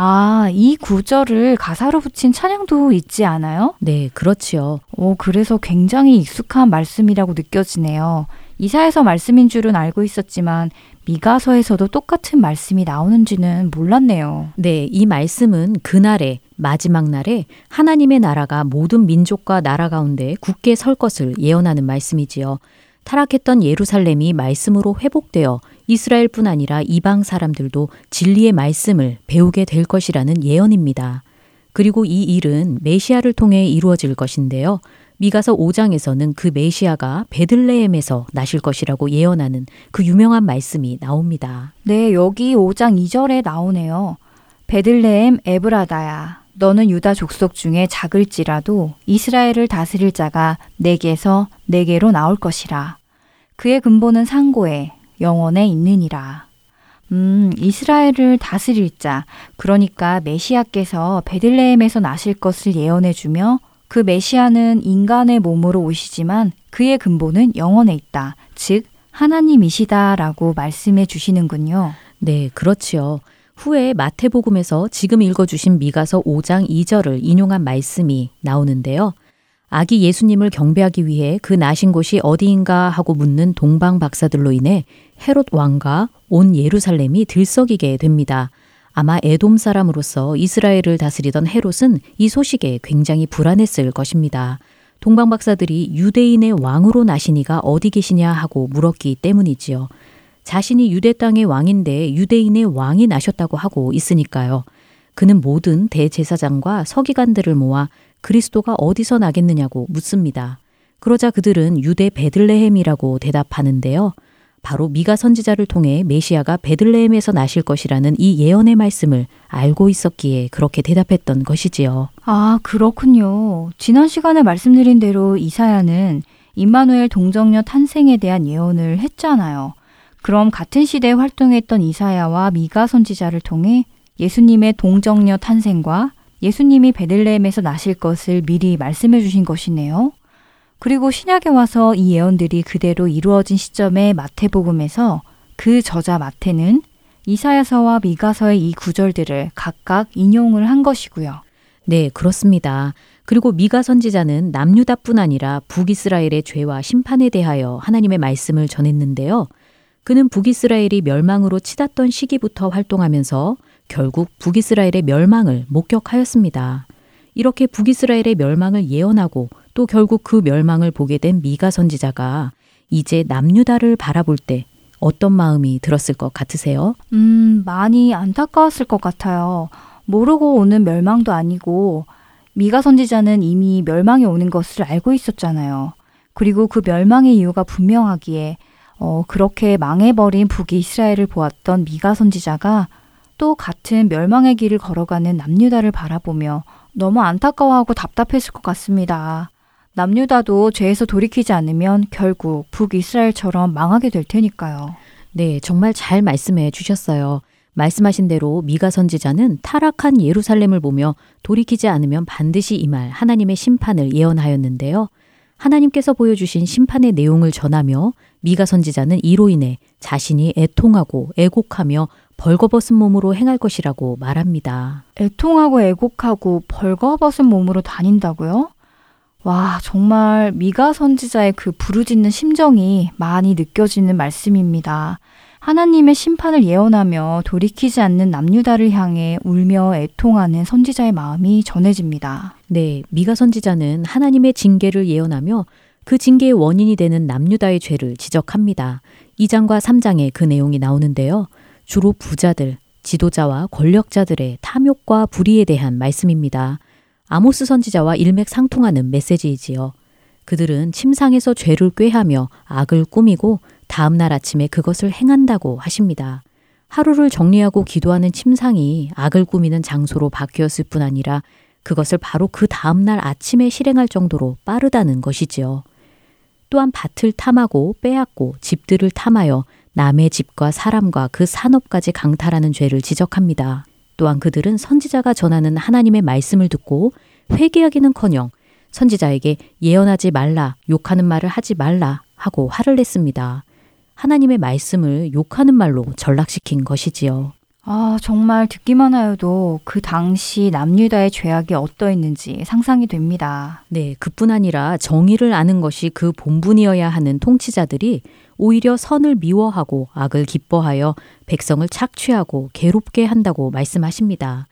아, 이 구절을 가사로 붙인 찬양도 있지 않아요? 네, 그렇지요. 오, 그래서 굉장히 익숙한 말씀이라고 느껴지네요. 이사에서 말씀인 줄은 알고 있었지만 미가서에서도 똑같은 말씀이 나오는지는 몰랐네요. 네, 이 말씀은 그날에 마지막 날에 하나님의 나라가 모든 민족과 나라 가운데 굳게 설 것을 예언하는 말씀이지요. 타락했던 예루살렘이 말씀으로 회복되어 이스라엘뿐 아니라 이방 사람들도 진리의 말씀을 배우게 될 것이라는 예언입니다. 그리고 이 일은 메시아를 통해 이루어질 것인데요. 미가서 5장에서는 그 메시아가 베들레헴에서 나실 것이라고 예언하는 그 유명한 말씀이 나옵니다. 네, 여기 5장 2절에 나오네요. 베들레헴 에브라다야. 너는 유다 족속 중에 작을지라도 이스라엘을 다스릴 자가 내게서 내게로 나올 것이라. 그의 근본은 상고에 영원에 있느니라. 음, 이스라엘을 다스릴 자, 그러니까 메시아께서 베들레헴에서 나실 것을 예언해 주며 그 메시아는 인간의 몸으로 오시지만 그의 근본은 영원에 있다. 즉, 하나님이시다라고 말씀해 주시는군요. 네, 그렇지요. 후에 마태복음에서 지금 읽어 주신 미가서 5장 2절을 인용한 말씀이 나오는데요. 아기 예수님을 경배하기 위해 그 나신 곳이 어디인가 하고 묻는 동방 박사들로 인해 헤롯 왕과 온 예루살렘이 들썩이게 됩니다. 아마 에돔 사람으로서 이스라엘을 다스리던 헤롯은 이 소식에 굉장히 불안했을 것입니다. 동방 박사들이 유대인의 왕으로 나신 이가 어디 계시냐 하고 물었기 때문이지요. 자신이 유대 땅의 왕인데 유대인의 왕이 나셨다고 하고 있으니까요. 그는 모든 대제사장과 서기관들을 모아 그리스도가 어디서 나겠느냐고 묻습니다. 그러자 그들은 유대 베들레헴이라고 대답하는데요. 바로 미가 선지자를 통해 메시아가 베들레헴에서 나실 것이라는 이 예언의 말씀을 알고 있었기에 그렇게 대답했던 것이지요. 아, 그렇군요. 지난 시간에 말씀드린 대로 이사야는 임마누엘 동정녀 탄생에 대한 예언을 했잖아요. 그럼 같은 시대에 활동했던 이사야와 미가 선지자를 통해 예수님의 동정녀 탄생과 예수님이 베들레헴에서 나실 것을 미리 말씀해 주신 것이네요. 그리고 신약에 와서 이 예언들이 그대로 이루어진 시점에 마태복음에서 그 저자 마태는 이사야서와 미가서의 이 구절들을 각각 인용을 한 것이고요. 네, 그렇습니다. 그리고 미가 선지자는 남유다뿐 아니라 북이스라엘의 죄와 심판에 대하여 하나님의 말씀을 전했는데요. 그는 북이스라엘이 멸망으로 치닫던 시기부터 활동하면서 결국 북이스라엘의 멸망을 목격하였습니다. 이렇게 북이스라엘의 멸망을 예언하고 또 결국 그 멸망을 보게 된 미가 선지자가 이제 남유다를 바라볼 때 어떤 마음이 들었을 것 같으세요? 음, 많이 안타까웠을 것 같아요. 모르고 오는 멸망도 아니고 미가 선지자는 이미 멸망이 오는 것을 알고 있었잖아요. 그리고 그 멸망의 이유가 분명하기에 어, 그렇게 망해버린 북이스라엘을 보았던 미가 선지자가 또 같은 멸망의 길을 걸어가는 남유다를 바라보며 너무 안타까워하고 답답했을 것 같습니다. 남유다도 죄에서 돌이키지 않으면 결국 북이스라엘처럼 망하게 될 테니까요. 네, 정말 잘 말씀해 주셨어요. 말씀하신 대로 미가 선지자는 타락한 예루살렘을 보며 돌이키지 않으면 반드시 임할 하나님의 심판을 예언하였는데요. 하나님께서 보여주신 심판의 내용을 전하며 미가 선지자는 이로 인해 자신이 애통하고 애곡하며 벌거벗은 몸으로 행할 것이라고 말합니다. 애통하고 애곡하고 벌거벗은 몸으로 다닌다고요? 와, 정말 미가 선지자의 그 부르짖는 심정이 많이 느껴지는 말씀입니다. 하나님의 심판을 예언하며 돌이키지 않는 남유다를 향해 울며 애통하는 선지자의 마음이 전해집니다. 네, 미가 선지자는 하나님의 징계를 예언하며 그 징계의 원인이 되는 남유다의 죄를 지적합니다. 2장과 3장에 그 내용이 나오는데요. 주로 부자들, 지도자와 권력자들의 탐욕과 불의에 대한 말씀입니다. 아모스 선지자와 일맥상통하는 메시지이지요. 그들은 침상에서 죄를 꾀하며 악을 꾸미고 다음 날 아침에 그것을 행한다고 하십니다. 하루를 정리하고 기도하는 침상이 악을 꾸미는 장소로 바뀌었을 뿐 아니라 그것을 바로 그 다음 날 아침에 실행할 정도로 빠르다는 것이지요. 또한 밭을 탐하고 빼앗고 집들을 탐하여 남의 집과 사람과 그 산업까지 강탈하는 죄를 지적합니다. 또한 그들은 선지자가 전하는 하나님의 말씀을 듣고 회개하기는커녕 선지자에게 예언하지 말라, 욕하는 말을 하지 말라 하고 화를 냈습니다. 하나님의 말씀을 욕하는 말로 전락시킨 것이지요. 아, 정말 듣기만 하여도 그 당시 남유다의 죄악이 어떠했는지 상상이 됩니다. 네, 그뿐 아니라 정의를 아는 것이 그 본분이어야 하는 통치자들이 오히려 선을 미워하고 악을 기뻐하여 백성을 착취하고 괴롭게 한다고 말씀하십니다.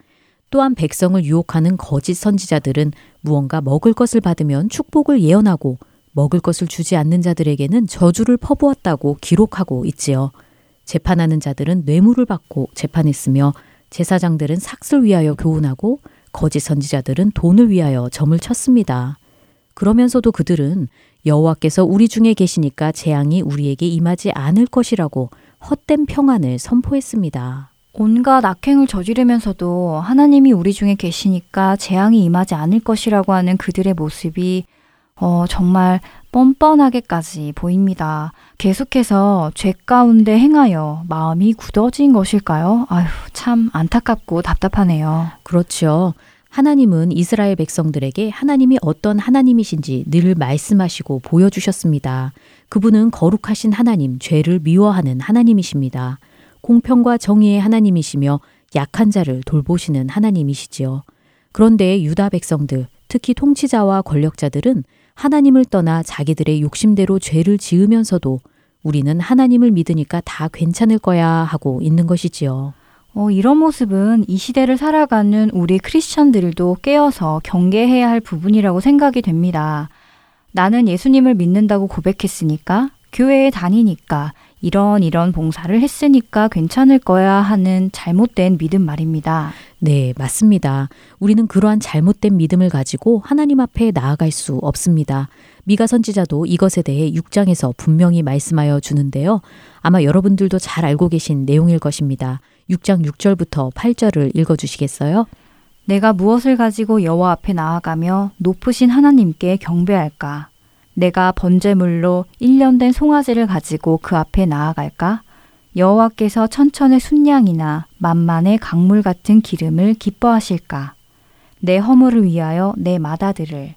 또한 백성을 유혹하는 거짓 선지자들은 무언가 먹을 것을 받으면 축복을 예언하고 먹을 것을 주지 않는 자들에게는 저주를 퍼부었다고 기록하고 있지요. 재판하는 자들은 뇌물을 받고 재판했으며 제사장들은 삭슬 위하여 교훈하고 거짓 선지자들은 돈을 위하여 점을 쳤습니다. 그러면서도 그들은 여호와께서 우리 중에 계시니까 재앙이 우리에게 임하지 않을 것이라고 헛된 평안을 선포했습니다. 온갖 악행을 저지르면서도 하나님이 우리 중에 계시니까 재앙이 임하지 않을 것이라고 하는 그들의 모습이 어, 정말 뻔뻔하게까지 보입니다. 계속해서 죄 가운데 행하여 마음이 굳어진 것일까요? 아휴, 참 안타깝고 답답하네요. 그렇죠. 하나님은 이스라엘 백성들에게 하나님이 어떤 하나님이신지 늘 말씀하시고 보여주셨습니다. 그분은 거룩하신 하나님, 죄를 미워하는 하나님이십니다. 공평과 정의의 하나님이시며 약한 자를 돌보시는 하나님이시지요. 그런데 유다 백성들, 특히 통치자와 권력자들은 하나님을 떠나 자기들의 욕심대로 죄를 지으면서도 우리는 하나님을 믿으니까 다 괜찮을 거야 하고 있는 것이지요. 어, 이런 모습은 이 시대를 살아가는 우리 크리스천들도 깨어서 경계해야 할 부분이라고 생각이 됩니다. 나는 예수님을 믿는다고 고백했으니까, 교회에 다니니까, 이런 이런 봉사를 했으니까 괜찮을 거야 하는 잘못된 믿음 말입니다. 네, 맞습니다. 우리는 그러한 잘못된 믿음을 가지고 하나님 앞에 나아갈 수 없습니다. 미가 선지자도 이것에 대해 6장에서 분명히 말씀하여 주는데요. 아마 여러분들도 잘 알고 계신 내용일 것입니다. 6장 6절부터 8절을 읽어 주시겠어요? 내가 무엇을 가지고 여호와 앞에 나아가며 높으신 하나님께 경배할까? 내가 번제물로 1년 된 송아지를 가지고 그 앞에 나아갈까? 여호와께서 천천의 순양이나 만만의 강물 같은 기름을 기뻐하실까? 내 허물을 위하여 내 마다들을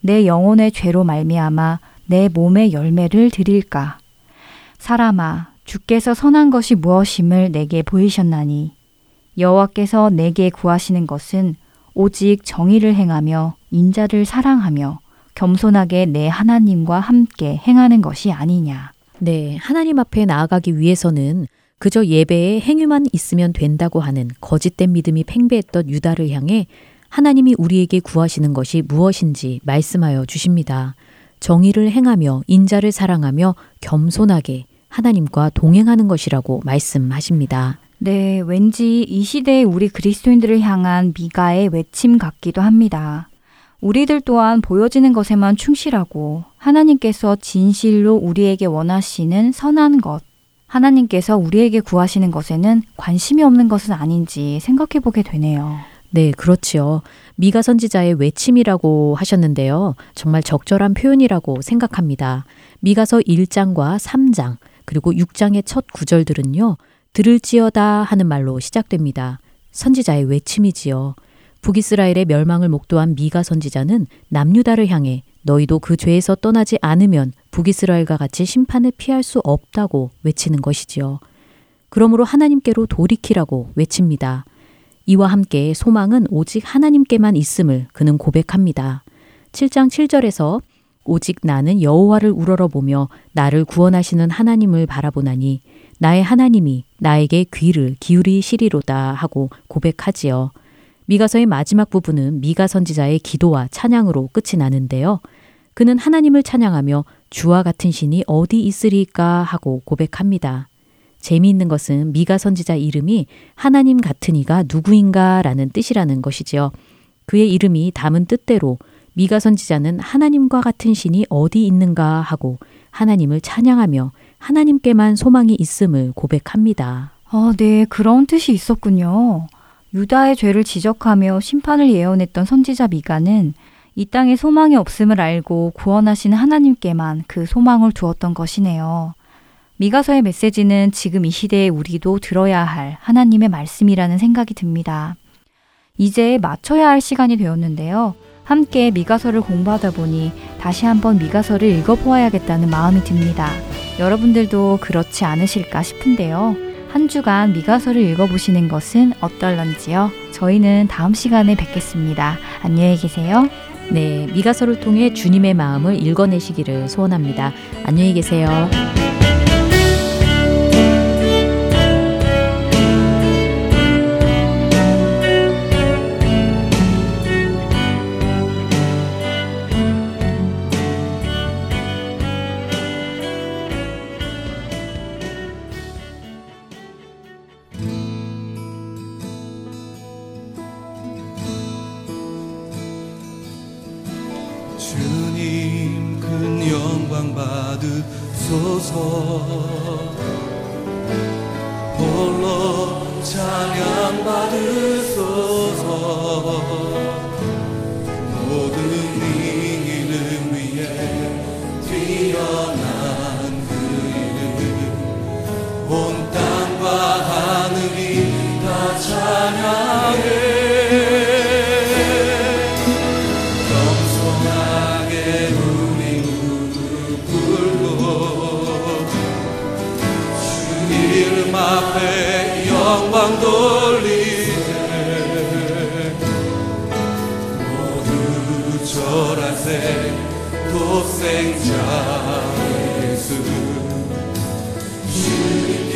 내 영혼의 죄로 말미암아 내 몸의 열매를 드릴까? 사람아, 주께서 선한 것이 무엇임을 내게 보이셨나니 여호와께서 내게 구하시는 것은 오직 정의를 행하며 인자를 사랑하며 겸손하게 내 하나님과 함께 행하는 것이 아니냐. 네, 하나님 앞에 나아가기 위해서는 그저 예배에 행위만 있으면 된다고 하는 거짓된 믿음이 팽배했던 유다를 향해 하나님이 우리에게 구하시는 것이 무엇인지 말씀하여 주십니다. 정의를 행하며 인자를 사랑하며 겸손하게 하나님과 동행하는 것이라고 말씀하십니다. 네, 왠지 이 시대의 우리 그리스도인들을 향한 미가의 외침 같기도 합니다. 우리들 또한 보여지는 것에만 충실하고 하나님께서 진실로 우리에게 원하시는 선한 것, 하나님께서 우리에게 구하시는 것에는 관심이 없는 것은 아닌지 생각해 보게 되네요. 네, 그렇지요. 미가 선지자의 외침이라고 하셨는데요. 정말 적절한 표현이라고 생각합니다. 미가서 1장과 3장, 그리고 6장의 첫 구절들은요. 들을지어다 하는 말로 시작됩니다. 선지자의 외침이지요. 북이스라엘의 멸망을 목도한 미가 선지자는 남유다를 향해 너희도 그 죄에서 떠나지 않으면 북이스라엘과 같이 심판을 피할 수 없다고 외치는 것이지요. 그러므로 하나님께로 돌이키라고 외칩니다. 이와 함께 소망은 오직 하나님께만 있음을 그는 고백합니다. 7장 7절에서 오직 나는 여호와를 우러러보며 나를 구원하시는 하나님을 바라보나니 나의 하나님이 나에게 귀를 기울이시리로다 하고 고백하지요. 미가서의 마지막 부분은 미가 선지자의 기도와 찬양으로 끝이 나는데요. 그는 하나님을 찬양하며 주와 같은 신이 어디 있으리까 하고 고백합니다. 재미있는 것은 미가 선지자 이름이 하나님 같은 이가 누구인가 라는 뜻이라는 것이지요. 그의 이름이 담은 뜻대로 미가 선지자는 하나님과 같은 신이 어디 있는가 하고 하나님을 찬양하며 하나님께만 소망이 있음을 고백합니다. 아, 네, 그런 뜻이 있었군요. 유다의 죄를 지적하며 심판을 예언했던 선지자 미가는 이 땅에 소망이 없음을 알고 구원하시는 하나님께만 그 소망을 두었던 것이네요. 미가서의 메시지는 지금 이 시대에 우리도 들어야 할 하나님의 말씀이라는 생각이 듭니다. 이제 맞춰야 할 시간이 되었는데요. 함께 미가서를 공부하다 보니 다시 한번 미가서를 읽어보아야겠다는 마음이 듭니다. 여러분들도 그렇지 않으실까 싶은데요. 한 주간 미가서를 읽어보시는 것은 어떨런지요? 저희는 다음 시간에 뵙겠습니다. 안녕히 계세요. 네, 미가서를 통해 주님의 마음을 읽어내시기를 소원합니다. 안녕히 계세요. 받으소서 홀로 찬양 받으소서. 모든 이름 위에 뛰어난 그 이름. 온 땅과 하늘 영광 돌리세. 모두 절하세. 독생자 예수. 주님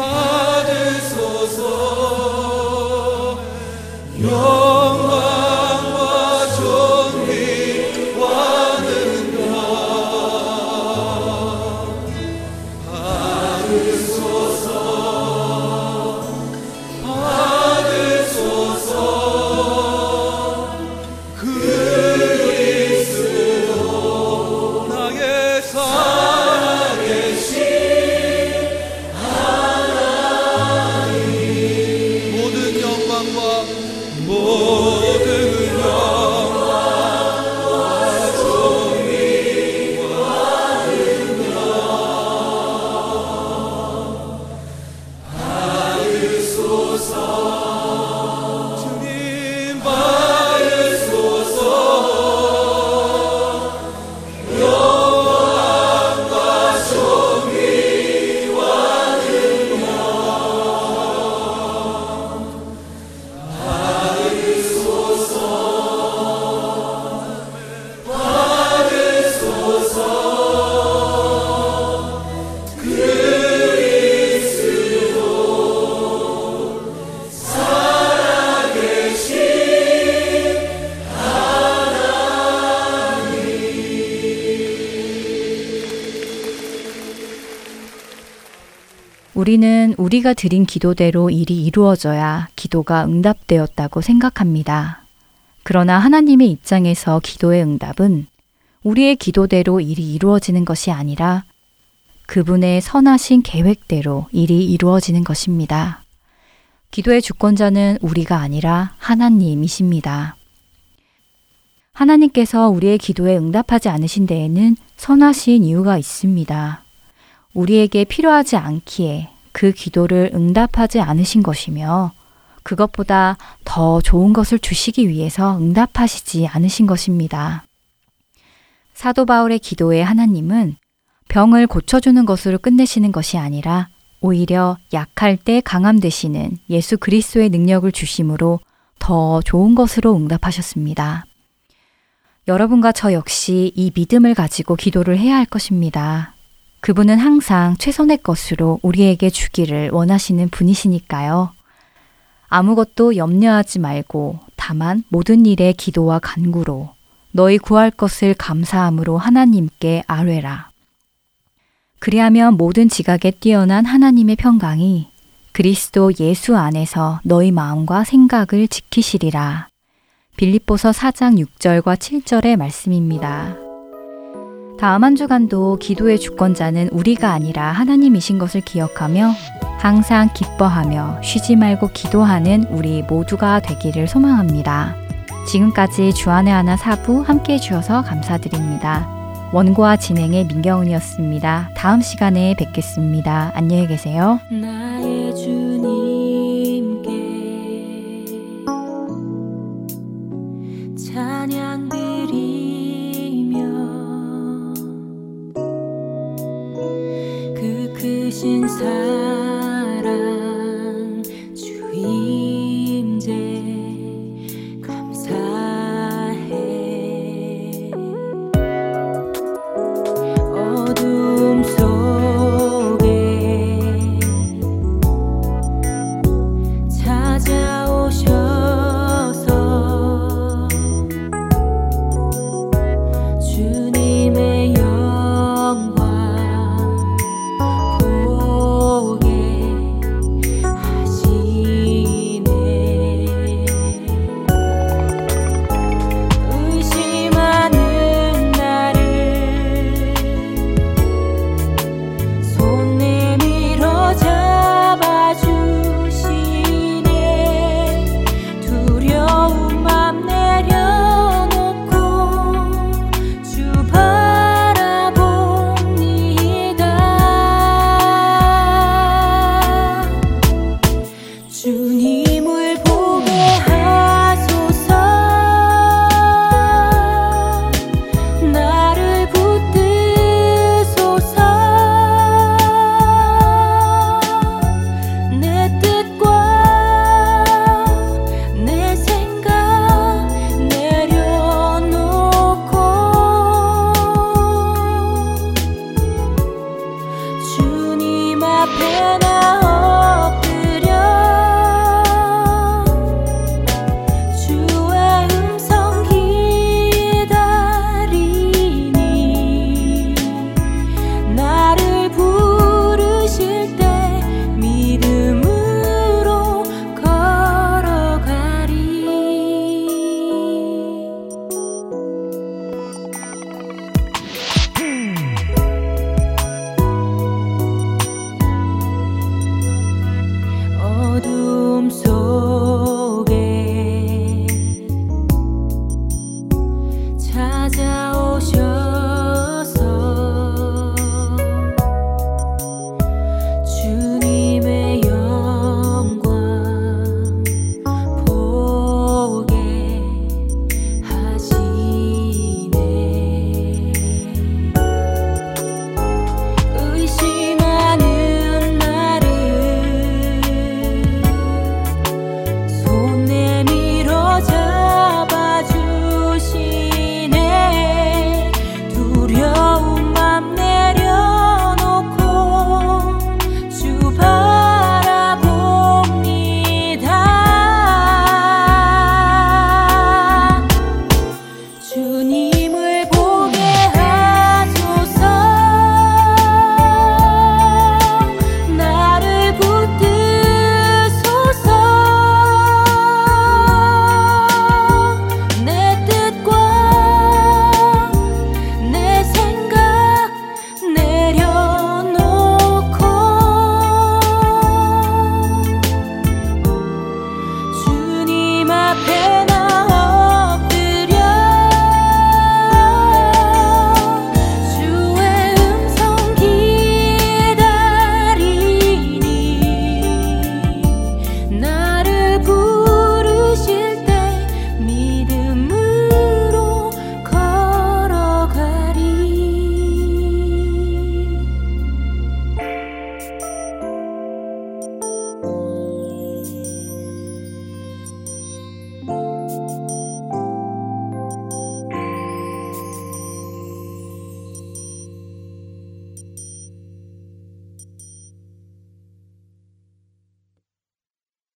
받으소서 우리가 드린 기도대로 일이 이루어져야 기도가 응답되었다고 생각합니다. 그러나 하나님의 입장에서 기도의 응답은 우리의 기도대로 일이 이루어지는 것이 아니라 그분의 선하신 계획대로 일이 이루어지는 것입니다. 기도의 주권자는 우리가 아니라 하나님이십니다. 하나님께서 우리의 기도에 응답하지 않으신 데에는 선하신 이유가 있습니다. 우리에게 필요하지 않기에 그 기도를 응답하지 않으신 것이며 그것보다 더 좋은 것을 주시기 위해서 응답하시지 않으신 것입니다. 사도 바울의 기도에 하나님은 병을 고쳐주는 것으로 끝내시는 것이 아니라 오히려 약할 때 강함 되시는 예수 그리스도의 능력을 주심으로 더 좋은 것으로 응답하셨습니다. 여러분과 저 역시 이 믿음을 가지고 기도를 해야 할 것입니다. 그분은 항상 최선의 것으로 우리에게 주기를 원하시는 분이시니까요. 아무것도 염려하지 말고 다만 모든 일에 기도와 간구로 너희 구할 것을 감사함으로 하나님께 아뢰라. 그리하면 모든 지각에 뛰어난 하나님의 평강이 그리스도 예수 안에서 너희 마음과 생각을 지키시리라. 빌립보서 4장 6절과 7절의 말씀입니다. 다음 한 주간도 기도의 주권자는 우리가 아니라 하나님이신 것을 기억하며 항상 기뻐하며 쉬지 말고 기도하는 우리 모두가 되기를 소망합니다. 지금까지 주안의 하나 사부 함께 해주셔서 감사드립니다. 원고와 진행의 민경훈이었습니다. 다음 시간에 뵙겠습니다. 안녕히 계세요. 찬양 드리 그 크신 사랑